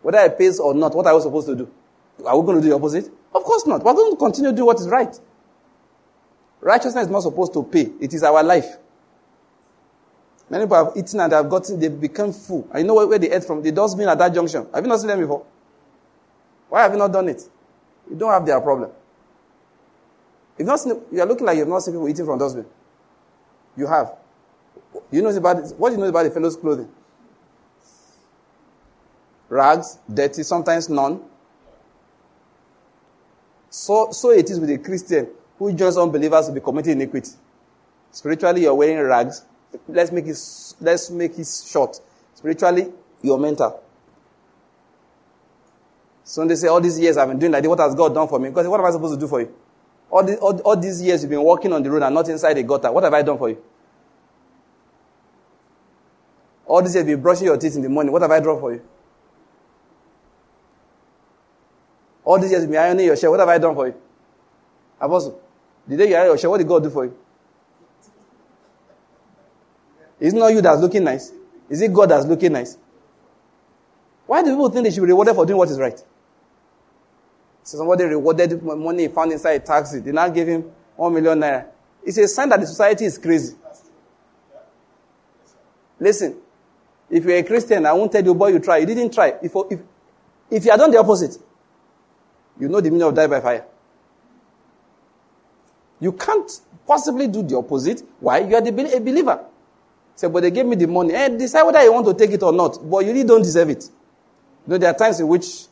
Whether it pays or not, what are we supposed to do? Are we going to do the opposite? Of course not. We're going to continue to do what is right. Righteousness is not supposed to pay. It is our life. Many people have eaten and they have gotten, they've become full. And you know where, they ate from? The dustbin at that junction. Have you not seen them before? Why have you not done it? You don't have their problem. You've not seen, you are looking like you've not seen people eating from dustbin. You have. You know about what do you know about the fellow's clothing? Rags, dirty, sometimes none. So, so it is with a Christian who joins unbelievers to be committing iniquity. Spiritually, you're wearing rags. Let's make it, let's make it short. Spiritually, you're mental. So they say, all these years I've been doing like this, what has God done for me? Because what am I supposed to do for you? All, the, all, all these years you've been walking on the road and not inside the gutter. What have I done for you? All these years, be brushing your teeth in the morning. What have I done for you? All these years, you've been ironing your shirt. What have I done for you? Apostle, the day you your what did God do for you? It's not you that's looking nice. Is it God that's looking nice? Why do people think they should be rewarded for doing what is right? So somebody rewarded money found inside a taxi. They now give him one million naira. It's a sign that the society is crazy. Listen, if you're a Christian, I won't tell you, boy, you try. You didn't try. If, if, if you had done the opposite, you know the meaning of die by fire. You can't possibly do the opposite. Why? You are the, a believer. Say, but they gave me the money. And eh, decide whether you want to take it or not. But you really don't deserve it. You know, there are times in which,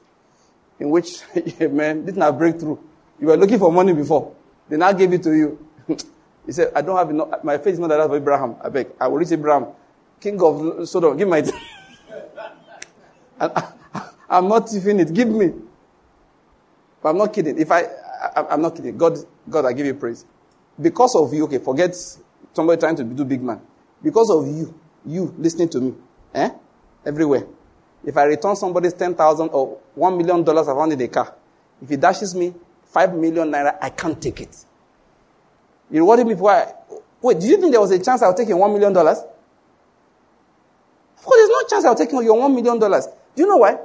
in which, *laughs* man, didn't have breakthrough. You were looking for money before. They now gave it to you. *laughs* he said, I don't have enough. My faith is not that of Abraham. I beg. I will reach Abraham king of Sodom, give my. *laughs* I, am not even it. Give me. But I'm not kidding. If I, I, am not kidding. God, God, I give you praise. Because of you, okay, forget somebody trying to do big man. Because of you, you listening to me, eh? Everywhere. If I return somebody's 10,000 or $1 million I found in a car, if he dashes me 5 million naira, I can't take it. You rewarded me for, why? wait, do you think there was a chance I take in $1 million? Of course, there's no chance I'll take your one million dollars. Do you know why?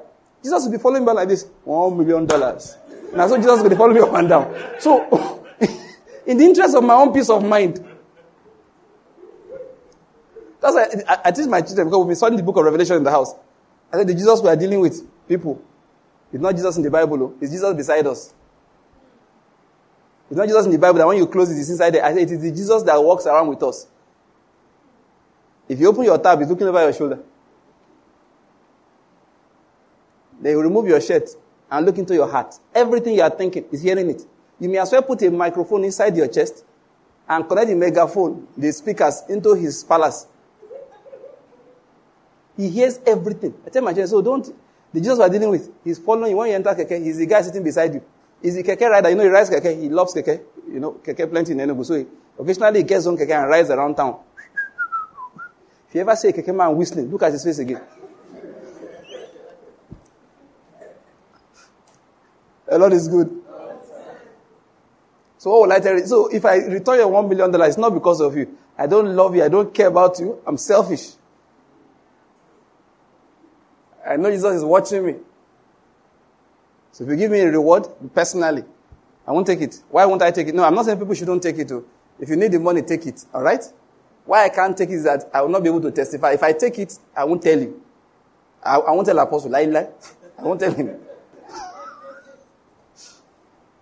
Jesus will be following me like this. One million dollars. Now, so Jesus be following me up and down. So, *laughs* in the interest of my own peace of mind, that's why I, I teach my children because we've been studying the book of Revelation in the house. I said the Jesus we are dealing with, people, it's not Jesus in the Bible, oh. it's Jesus beside us. It's not Jesus in the Bible that when you close it, it's inside there. I said it is the Jesus that walks around with us. If you open your tab, he's looking over your shoulder. Then you remove your shirt and look into your heart. Everything you are thinking is hearing it. You may as well put a microphone inside your chest and connect the megaphone, the speakers, into his palace. He hears everything. I tell my children, so don't, the Jesus we're dealing with, he's following you. When you enter keke, he's the guy sitting beside you. He's the keke rider. You know, he rides keke. He loves keke. You know, keke plenty in Enugu. So he, occasionally he gets on keke and rides around town. If you ever see a keke man whistling, look at his face again. The Lord is good. So what will I tell you? So if I return your one million dollars, it's not because of you. I don't love you. I don't care about you. I'm selfish. I know Jesus is watching me. So if you give me a reward, personally, I won't take it. Why won't I take it? No, I'm not saying people shouldn't take it. Too. If you need the money, take it. All right? Why I can't take it is that I will not be able to testify. If I take it, I won't tell you. I, I won't tell Apostle. Lie. *laughs* I won't tell him.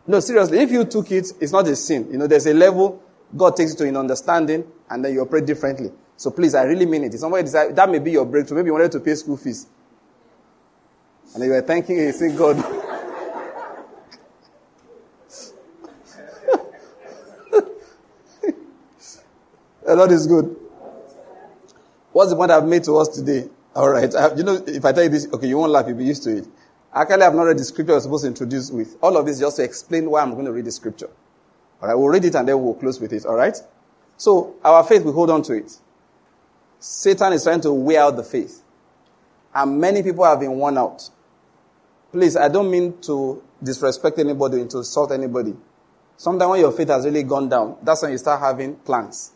No, seriously, if you took it, it's not a sin. You know, there's a level God takes you to in understanding, and then you operate differently. So please, I really mean it. Somebody decide, that may be your breakthrough. Maybe you wanted to pay school fees. And you were thanking you saying, God. *laughs* the Lord is good. What's the point I've made to us today? All right. I, you know, if I tell you this, okay, you won't laugh. You'll be used to it. Actually, I've not read the scripture I was supposed to introduce with. All of this just to explain why I'm going to read the scripture. All right. We'll read it and then we'll close with it. All right. So our faith, we hold on to it. Satan is trying to wear out the faith. And many people have been worn out. Please, I don't mean to disrespect anybody, to insult anybody. Sometimes when your faith has really gone down, that's when you start having plans.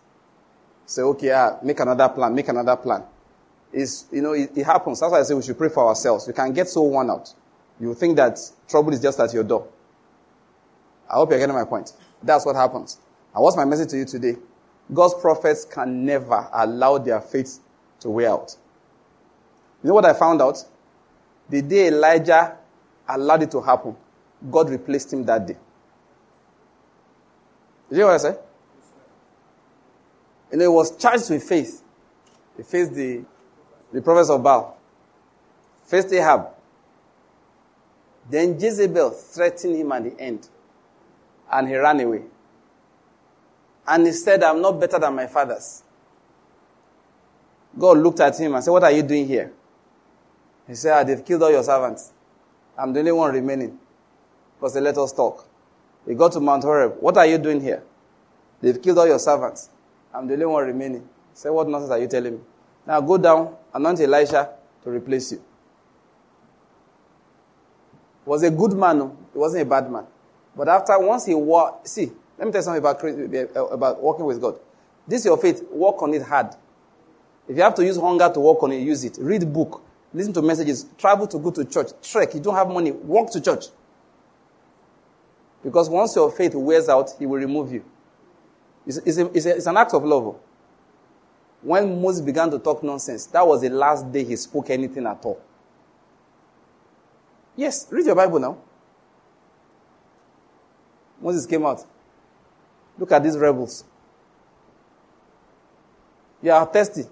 Say, okay, ah, make another plan, make another plan. It's, you know, it, it happens. That's why I say we should pray for ourselves. We can get so worn out. You think that trouble is just at your door. I hope you're getting my point. That's what happens. And what's my message to you today? God's prophets can never allow their faith to wear out. You know what I found out? The day Elijah allowed it to happen, God replaced him that day. You hear what I say? And he was charged with faith. He faced the, the prophets of Baal, faced Ahab. Then Jezebel threatened him at the end, and he ran away. And he said, I'm not better than my fathers. God looked at him and said, What are you doing here? He said, ah, They've killed all your servants. I'm the only one remaining. Because they let us talk. He got to Mount Horeb. What are you doing here? They've killed all your servants. I'm the only one remaining. He said, What nonsense are you telling me? Now go down, anoint Elisha to replace you. Was a good man? He wasn't a bad man. But after once he walked, see, let me tell you something about, eh, eh, about walking with God. This is your faith. Work on it hard. If you have to use hunger to work on it, use it. Read book. Listen to messages. Travel to go to church. Trek. You don't have money. Walk to church. Because once your faith wears out, he will remove you. It's, it's, a, it's, a, it's an act of love. Oh. When Moses began to talk nonsense, that was the last day he spoke anything at all. Yes, read your Bible now. Moses came out. Look at these rebels. You are thirsty.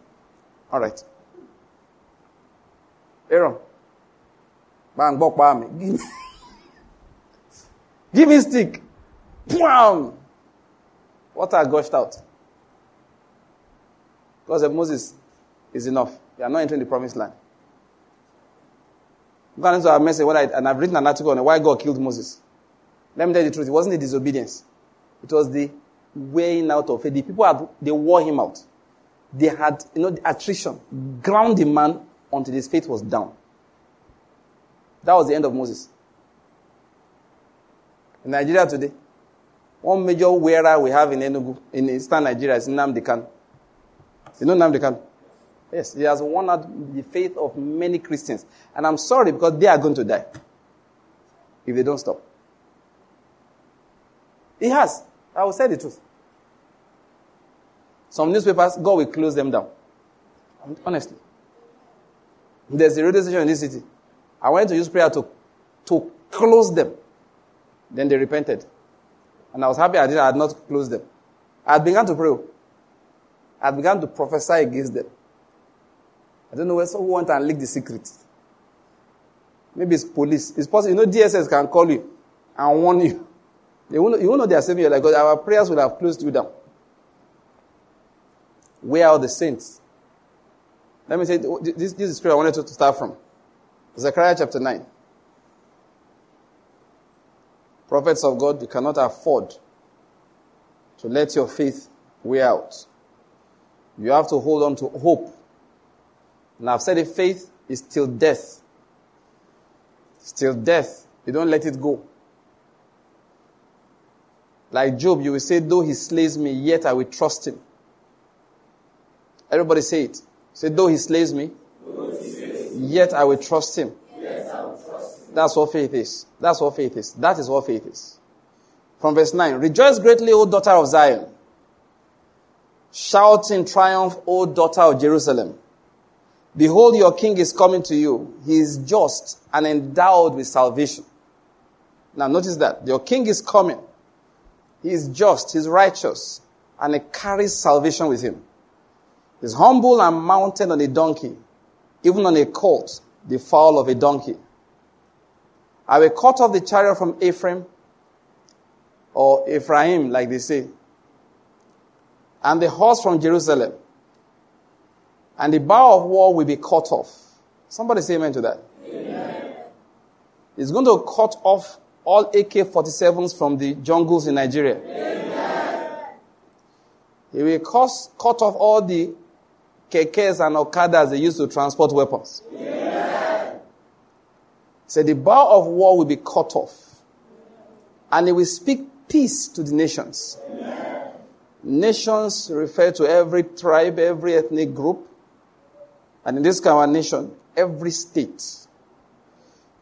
All right. Aaron. Bang, bok, bam. Give me, *laughs* give me stick. Bam. Water gushed out. God said, Moses, is enough. You are not entering the promised land. I'm going to a message, I, and I've written an article on why God killed Moses. Let me tell you the truth. It wasn't the disobedience. It was the weighing out of it. The people had, they wore him out. They had, you know, the attrition, ground the man until his faith was down. That was the end of Moses. In Nigeria today, one major wearer we have in Enugu, in eastern Nigeria, is Nnamdi Kanu. You know Nnamdi Kanu? Yes, he has won out the faith of many Christians. And I'm sorry because they are going to die if they don't stop. He has. I will say the truth. Some newspapers, God will close them down. Honestly. There's a radio station in this city. I wanted to use prayer to, to close them. Then they repented. And I was happy I did I had not closed them. I had begun to pray. I had begun to prophesy against them. I don't know where someone went and leak the secret. Maybe it's police. It's possible. You know, DSS can call you and warn you. They won't, you won't know they are saving you. Like, God, our prayers will have closed you down. Where are the saints? Let me say, this, this is scripture I wanted to start from. Zechariah chapter 9. Prophets of God, you cannot afford to let your faith wear out. You have to hold on to hope. And I've said it, faith is till death. Still death. You don't let it go. Like Job, you will say, though he slays me, yet I will trust him. Everybody say it. Say, though he slays me, yet I will trust him. That's what faith is. That's what faith is. That is what faith is. From verse 9 Rejoice greatly, O daughter of Zion. Shout in triumph, O daughter of Jerusalem. Behold, your king is coming to you. He is just and endowed with salvation. Now, notice that. Your king is coming. He is just, he's righteous, and he carries salvation with him. He's humble and mounted on a donkey, even on a colt, the fowl of a donkey. I will cut off the chariot from Ephraim, or Ephraim, like they say, and the horse from Jerusalem, and the bow of war will be cut off. Somebody say amen to that. Amen. He's going to cut off all AK 47s from the jungles in Nigeria. Amen. He will cut, off all the kekes and okadas they used to transport weapons. Amen. So the bar of war will be cut off. And he will speak peace to the nations. Amen. Nations refer to every tribe, every ethnic group. And in this of nation, every state.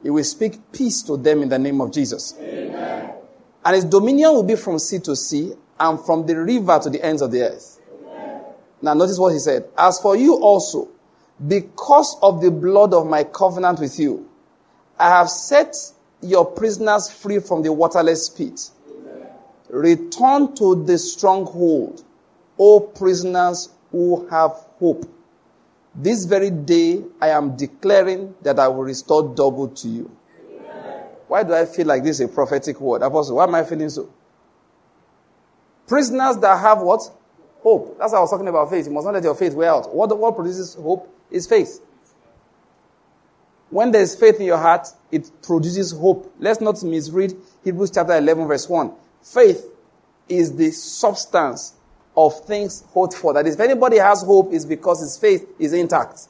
He will speak peace to them in the name of Jesus. Amen. And his dominion will be from sea to sea and from the river to the ends of the earth. Now, notice what he said. As for you also, because of the blood of my covenant with you, I have set your prisoners free from the waterless pit. Amen. Return to the stronghold, O prisoners who have hope. This very day, I am declaring that I will restore double to you. Why do I feel like this is a prophetic word? Apostle, why am I feeling so? Prisoners that have what? Hope. That's what I was talking about faith. You must not let your faith wear out. What, what produces hope is faith. When there's faith in your heart, it produces hope. Let's not misread Hebrews chapter 11 verse 1. Faith is the substance of things hoped for. That is, if anybody has hope, it's because his faith is intact.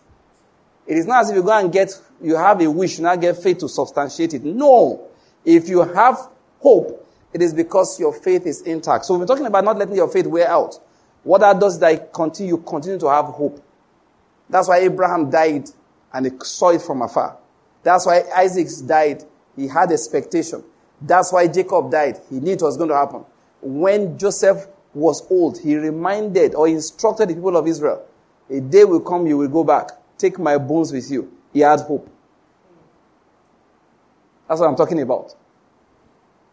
It is not as if you go and get, you have a wish, you now get faith to substantiate it. No. If you have hope, it is because your faith is intact. So we're talking about not letting your faith wear out. What that does is that continue, continue to have hope. That's why Abraham died and he saw it from afar. That's why Isaac died. He had expectation. That's why Jacob died. He knew it was going to happen. When Joseph was old, he reminded or instructed the people of Israel, a day will come, you will go back. Take my bones with you. He had hope. That's what I'm talking about.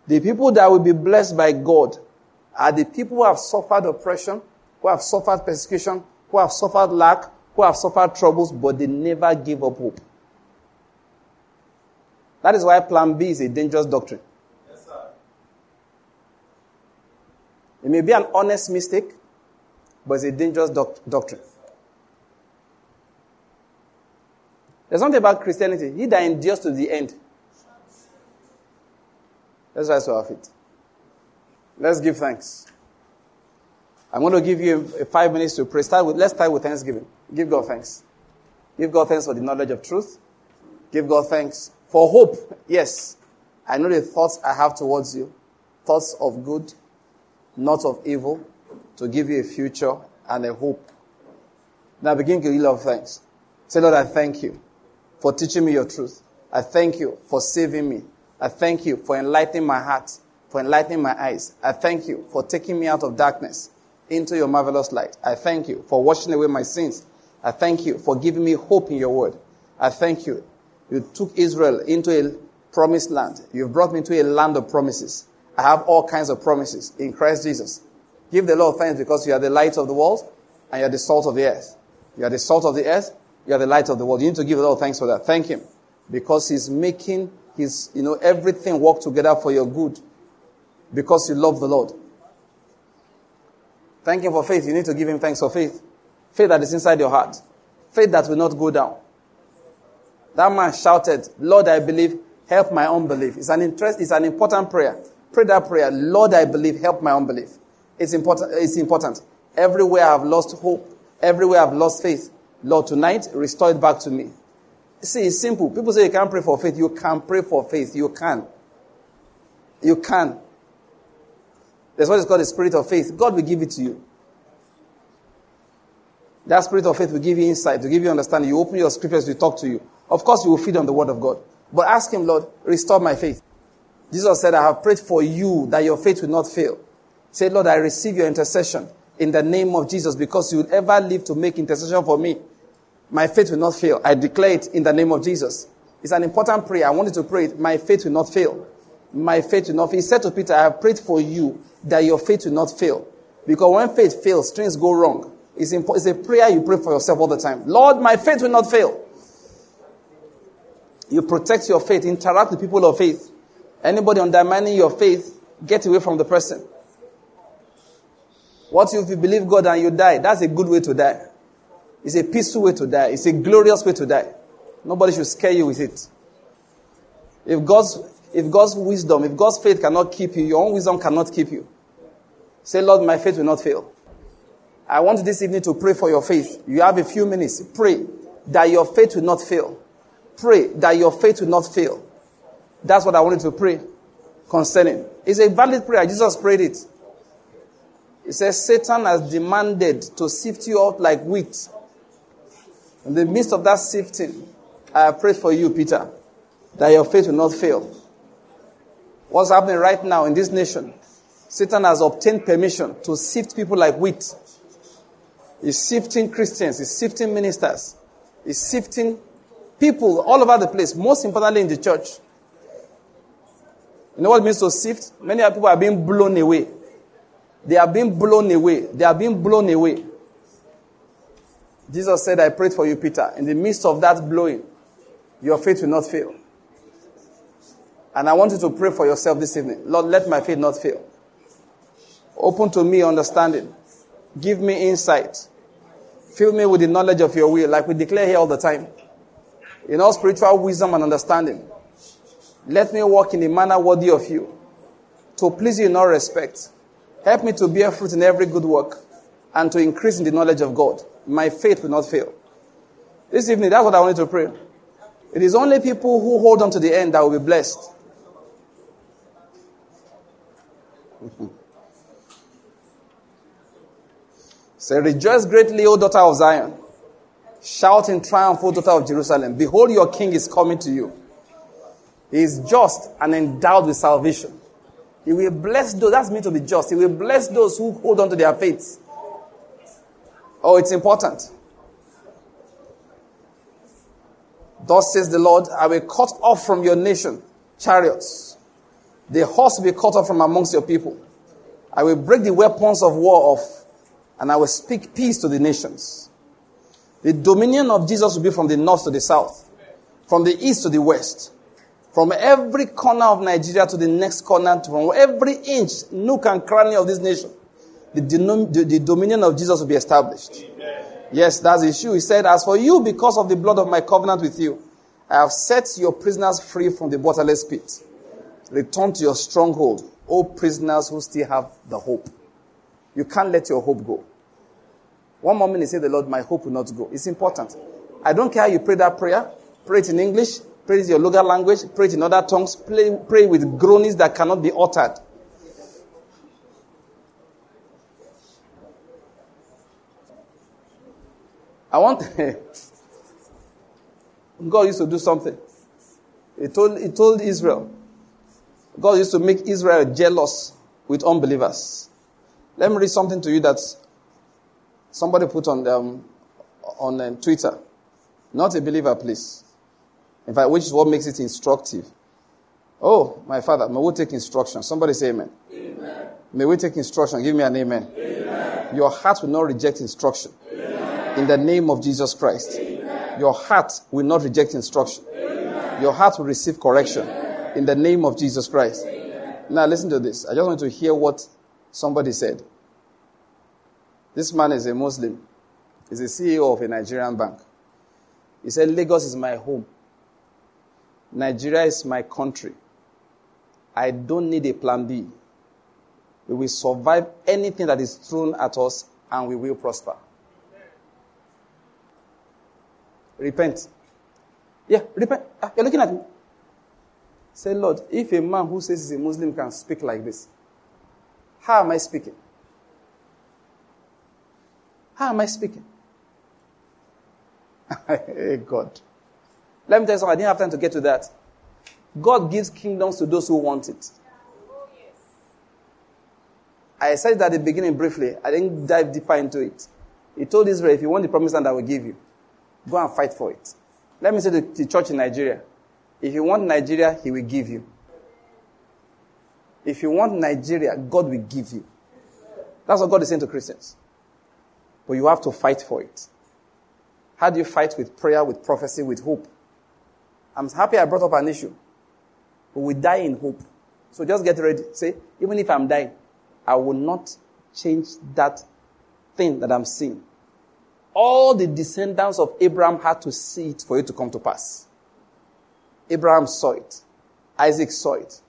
The people that will be blessed by God are the people who have suffered oppression, who have suffered persecution, who have suffered lack, who have suffered troubles, but they never give up hope. That is why plan B is a dangerous doctrine. Yes, sir. It may be an honest mistake, but it's a dangerous doc- doctrine. There's something about Christianity. He that endures to the end. Let's rise to our feet. Let's give thanks. I'm going to give you five minutes to pray. Start with, let's start with thanksgiving. Give God thanks. Give God thanks for the knowledge of truth. Give God thanks for hope. Yes. I know the thoughts I have towards you. Thoughts of good, not of evil, to give you a future and a hope. Now begin to give love thanks. Say, Lord, I thank you for teaching me your truth. I thank you for saving me. I thank you for enlightening my heart, for enlightening my eyes. I thank you for taking me out of darkness into your marvelous light. I thank you for washing away my sins. I thank you for giving me hope in your word. I thank you. You took Israel into a promised land. You've brought me into a land of promises. I have all kinds of promises in Christ Jesus. Give the Lord thanks because you are the light of the world and you are the salt of the earth. You are the salt of the earth. You are the light of the world. You need to give the Lord thanks for that. Thank Him because He's making His, you know, everything work together for your good because you love the Lord. Thank Him for faith. You need to give Him thanks for faith. Faith that is inside your heart. Faith that will not go down. That man shouted, Lord, I believe, help my unbelief. It's an interest, it's an important prayer. Pray that prayer. Lord, I believe, help my unbelief. It's important. It's important. Everywhere I've lost hope, everywhere I've lost faith, Lord, tonight, restore it back to me. See, it's simple. People say you can't pray for faith. You can pray for faith. You can. You can. That's what is called the spirit of faith. God will give it to you. That spirit of faith will give you insight, to give you understanding. You open your scriptures to talk to you. Of course, you will feed on the word of God. But ask him, Lord, restore my faith. Jesus said, I have prayed for you that your faith will not fail. Say, Lord, I receive your intercession in the name of Jesus because you will ever live to make intercession for me. My faith will not fail. I declare it in the name of Jesus. It's an important prayer. I wanted to pray it. My faith will not fail. My faith will not fail. He said to Peter, I have prayed for you that your faith will not fail. Because when faith fails, things go wrong. It's, impo- it's a prayer you pray for yourself all the time. Lord, my faith will not fail. You protect your faith, interact with people of faith. Anybody undermining your faith, get away from the person. What if you believe God and you die? That's a good way to die. It's a peaceful way to die. It's a glorious way to die. Nobody should scare you with it. If God's, if God's wisdom, if God's faith cannot keep you, your own wisdom cannot keep you. Say, Lord, my faith will not fail. I want this evening to pray for your faith. You have a few minutes. Pray that your faith will not fail. Pray that your faith will not fail. That's what I wanted to pray concerning. It's a valid prayer. Jesus prayed it. He says, Satan has demanded to sift you out like wheat. In the midst of that sifting, I pray for you, Peter, that your faith will not fail. What's happening right now in this nation? Satan has obtained permission to sift people like wheat. He's sifting Christians, he's sifting ministers, he's sifting people all over the place, most importantly in the church. You know what it means to sift? Many people are being blown away. They are being blown away. They are being blown away. Jesus said, I prayed for you, Peter. In the midst of that blowing, your faith will not fail. And I want you to pray for yourself this evening. Lord, let my faith not fail. Open to me understanding. Give me insight. Fill me with the knowledge of your will, like we declare here all the time. In all spiritual wisdom and understanding. Let me walk in a manner worthy of you. To please you in all respect. Help me to bear fruit in every good work and to increase in the knowledge of God. My faith will not fail. This evening, that's what I wanted to pray. It is only people who hold on to the end that will be blessed. *laughs* Say, rejoice greatly, O daughter of Zion. Shout in triumph, O daughter of Jerusalem. Behold, your king is coming to you. He is just and endowed with salvation. He will bless those, that's meant to be just. He will bless those who hold on to their faith. Oh, it's important. Thus says the Lord, I will cut off from your nation chariots. The horse will be cut off from amongst your people. I will break the weapons of war off, and I will speak peace to the nations. The dominion of Jesus will be from the north to the south, from the east to the west, from every corner of Nigeria to the next corner, from every inch, nook and cranny of this nation. The, the, the dominion of Jesus will be established. Amen. Yes, that's the issue. He said, As for you, because of the blood of my covenant with you, I have set your prisoners free from the bottomless pit. Return to your stronghold, O prisoners who still have the hope. You can't let your hope go. One moment, he said, The Lord, my hope will not go. It's important. I don't care how you pray that prayer. Pray it in English. Pray in your local language. Pray in other tongues. Pray, pray with groanings that cannot be uttered. I want. *laughs* God used to do something. He told, he told Israel. God used to make Israel jealous with unbelievers. Let me read something to you that somebody put on, um, on uh, Twitter. Not a believer, please. In fact, which is what makes it instructive. Oh, my father, may we take instruction. Somebody say amen. amen. May we take instruction. Give me an amen. amen. Your heart will not reject instruction Amen. in the name of Jesus Christ. Amen. Your heart will not reject instruction. Amen. Your heart will receive correction in the name of Jesus Christ. Now, listen to this. I just want to hear what somebody said. This man is a Muslim, he's a CEO of a Nigerian bank. He said, Lagos is my home, Nigeria is my country. I don't need a plan B. We will survive anything that is thrown at us and we will prosper. Repent. Yeah, repent. Ah, you're looking at me. Say, Lord, if a man who says he's a Muslim can speak like this, how am I speaking? How am I speaking? *laughs* hey, God. Let me tell you something. I didn't have time to get to that. God gives kingdoms to those who want it. I said that at the beginning briefly. I didn't dive deeper into it. He told Israel, if you want the promised land I will give you, go and fight for it. Let me say to the church in Nigeria, if you want Nigeria, he will give you. If you want Nigeria, God will give you. That's what God is saying to Christians. But you have to fight for it. How do you fight with prayer, with prophecy, with hope? I'm happy I brought up an issue. But we die in hope. So just get ready. Say, even if I'm dying, I will not change that thing that I'm seeing. All the descendants of Abraham had to see it for it to come to pass. Abraham saw it. Isaac saw it.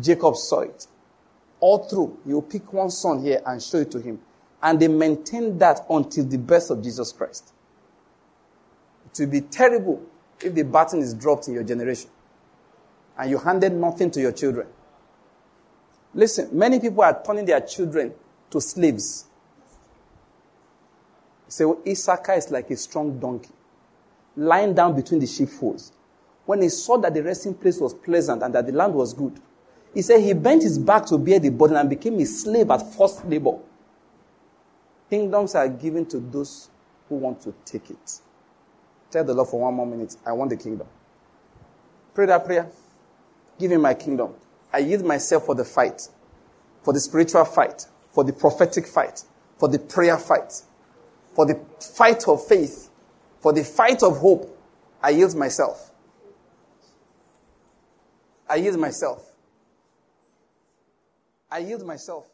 Jacob saw it. All through, you pick one son here and show it to him. And they maintain that until the birth of Jesus Christ. It will be terrible if the baton is dropped in your generation and you handed nothing to your children. Listen, many people are turning their children to slaves. Well, Issachar is like a strong donkey, lying down between the sheepfolds. When he saw that the resting place was pleasant and that the land was good, he said he bent his back to bear the burden and became a slave at forced labor. Kingdoms are given to those who want to take it. Tell the Lord for one more minute, I want the kingdom. Pray that prayer. Give me my kingdom. I yield myself for the fight, for the spiritual fight, for the prophetic fight, for the prayer fight, for the fight of faith, for the fight of hope. I yield myself. I yield myself. I yield myself.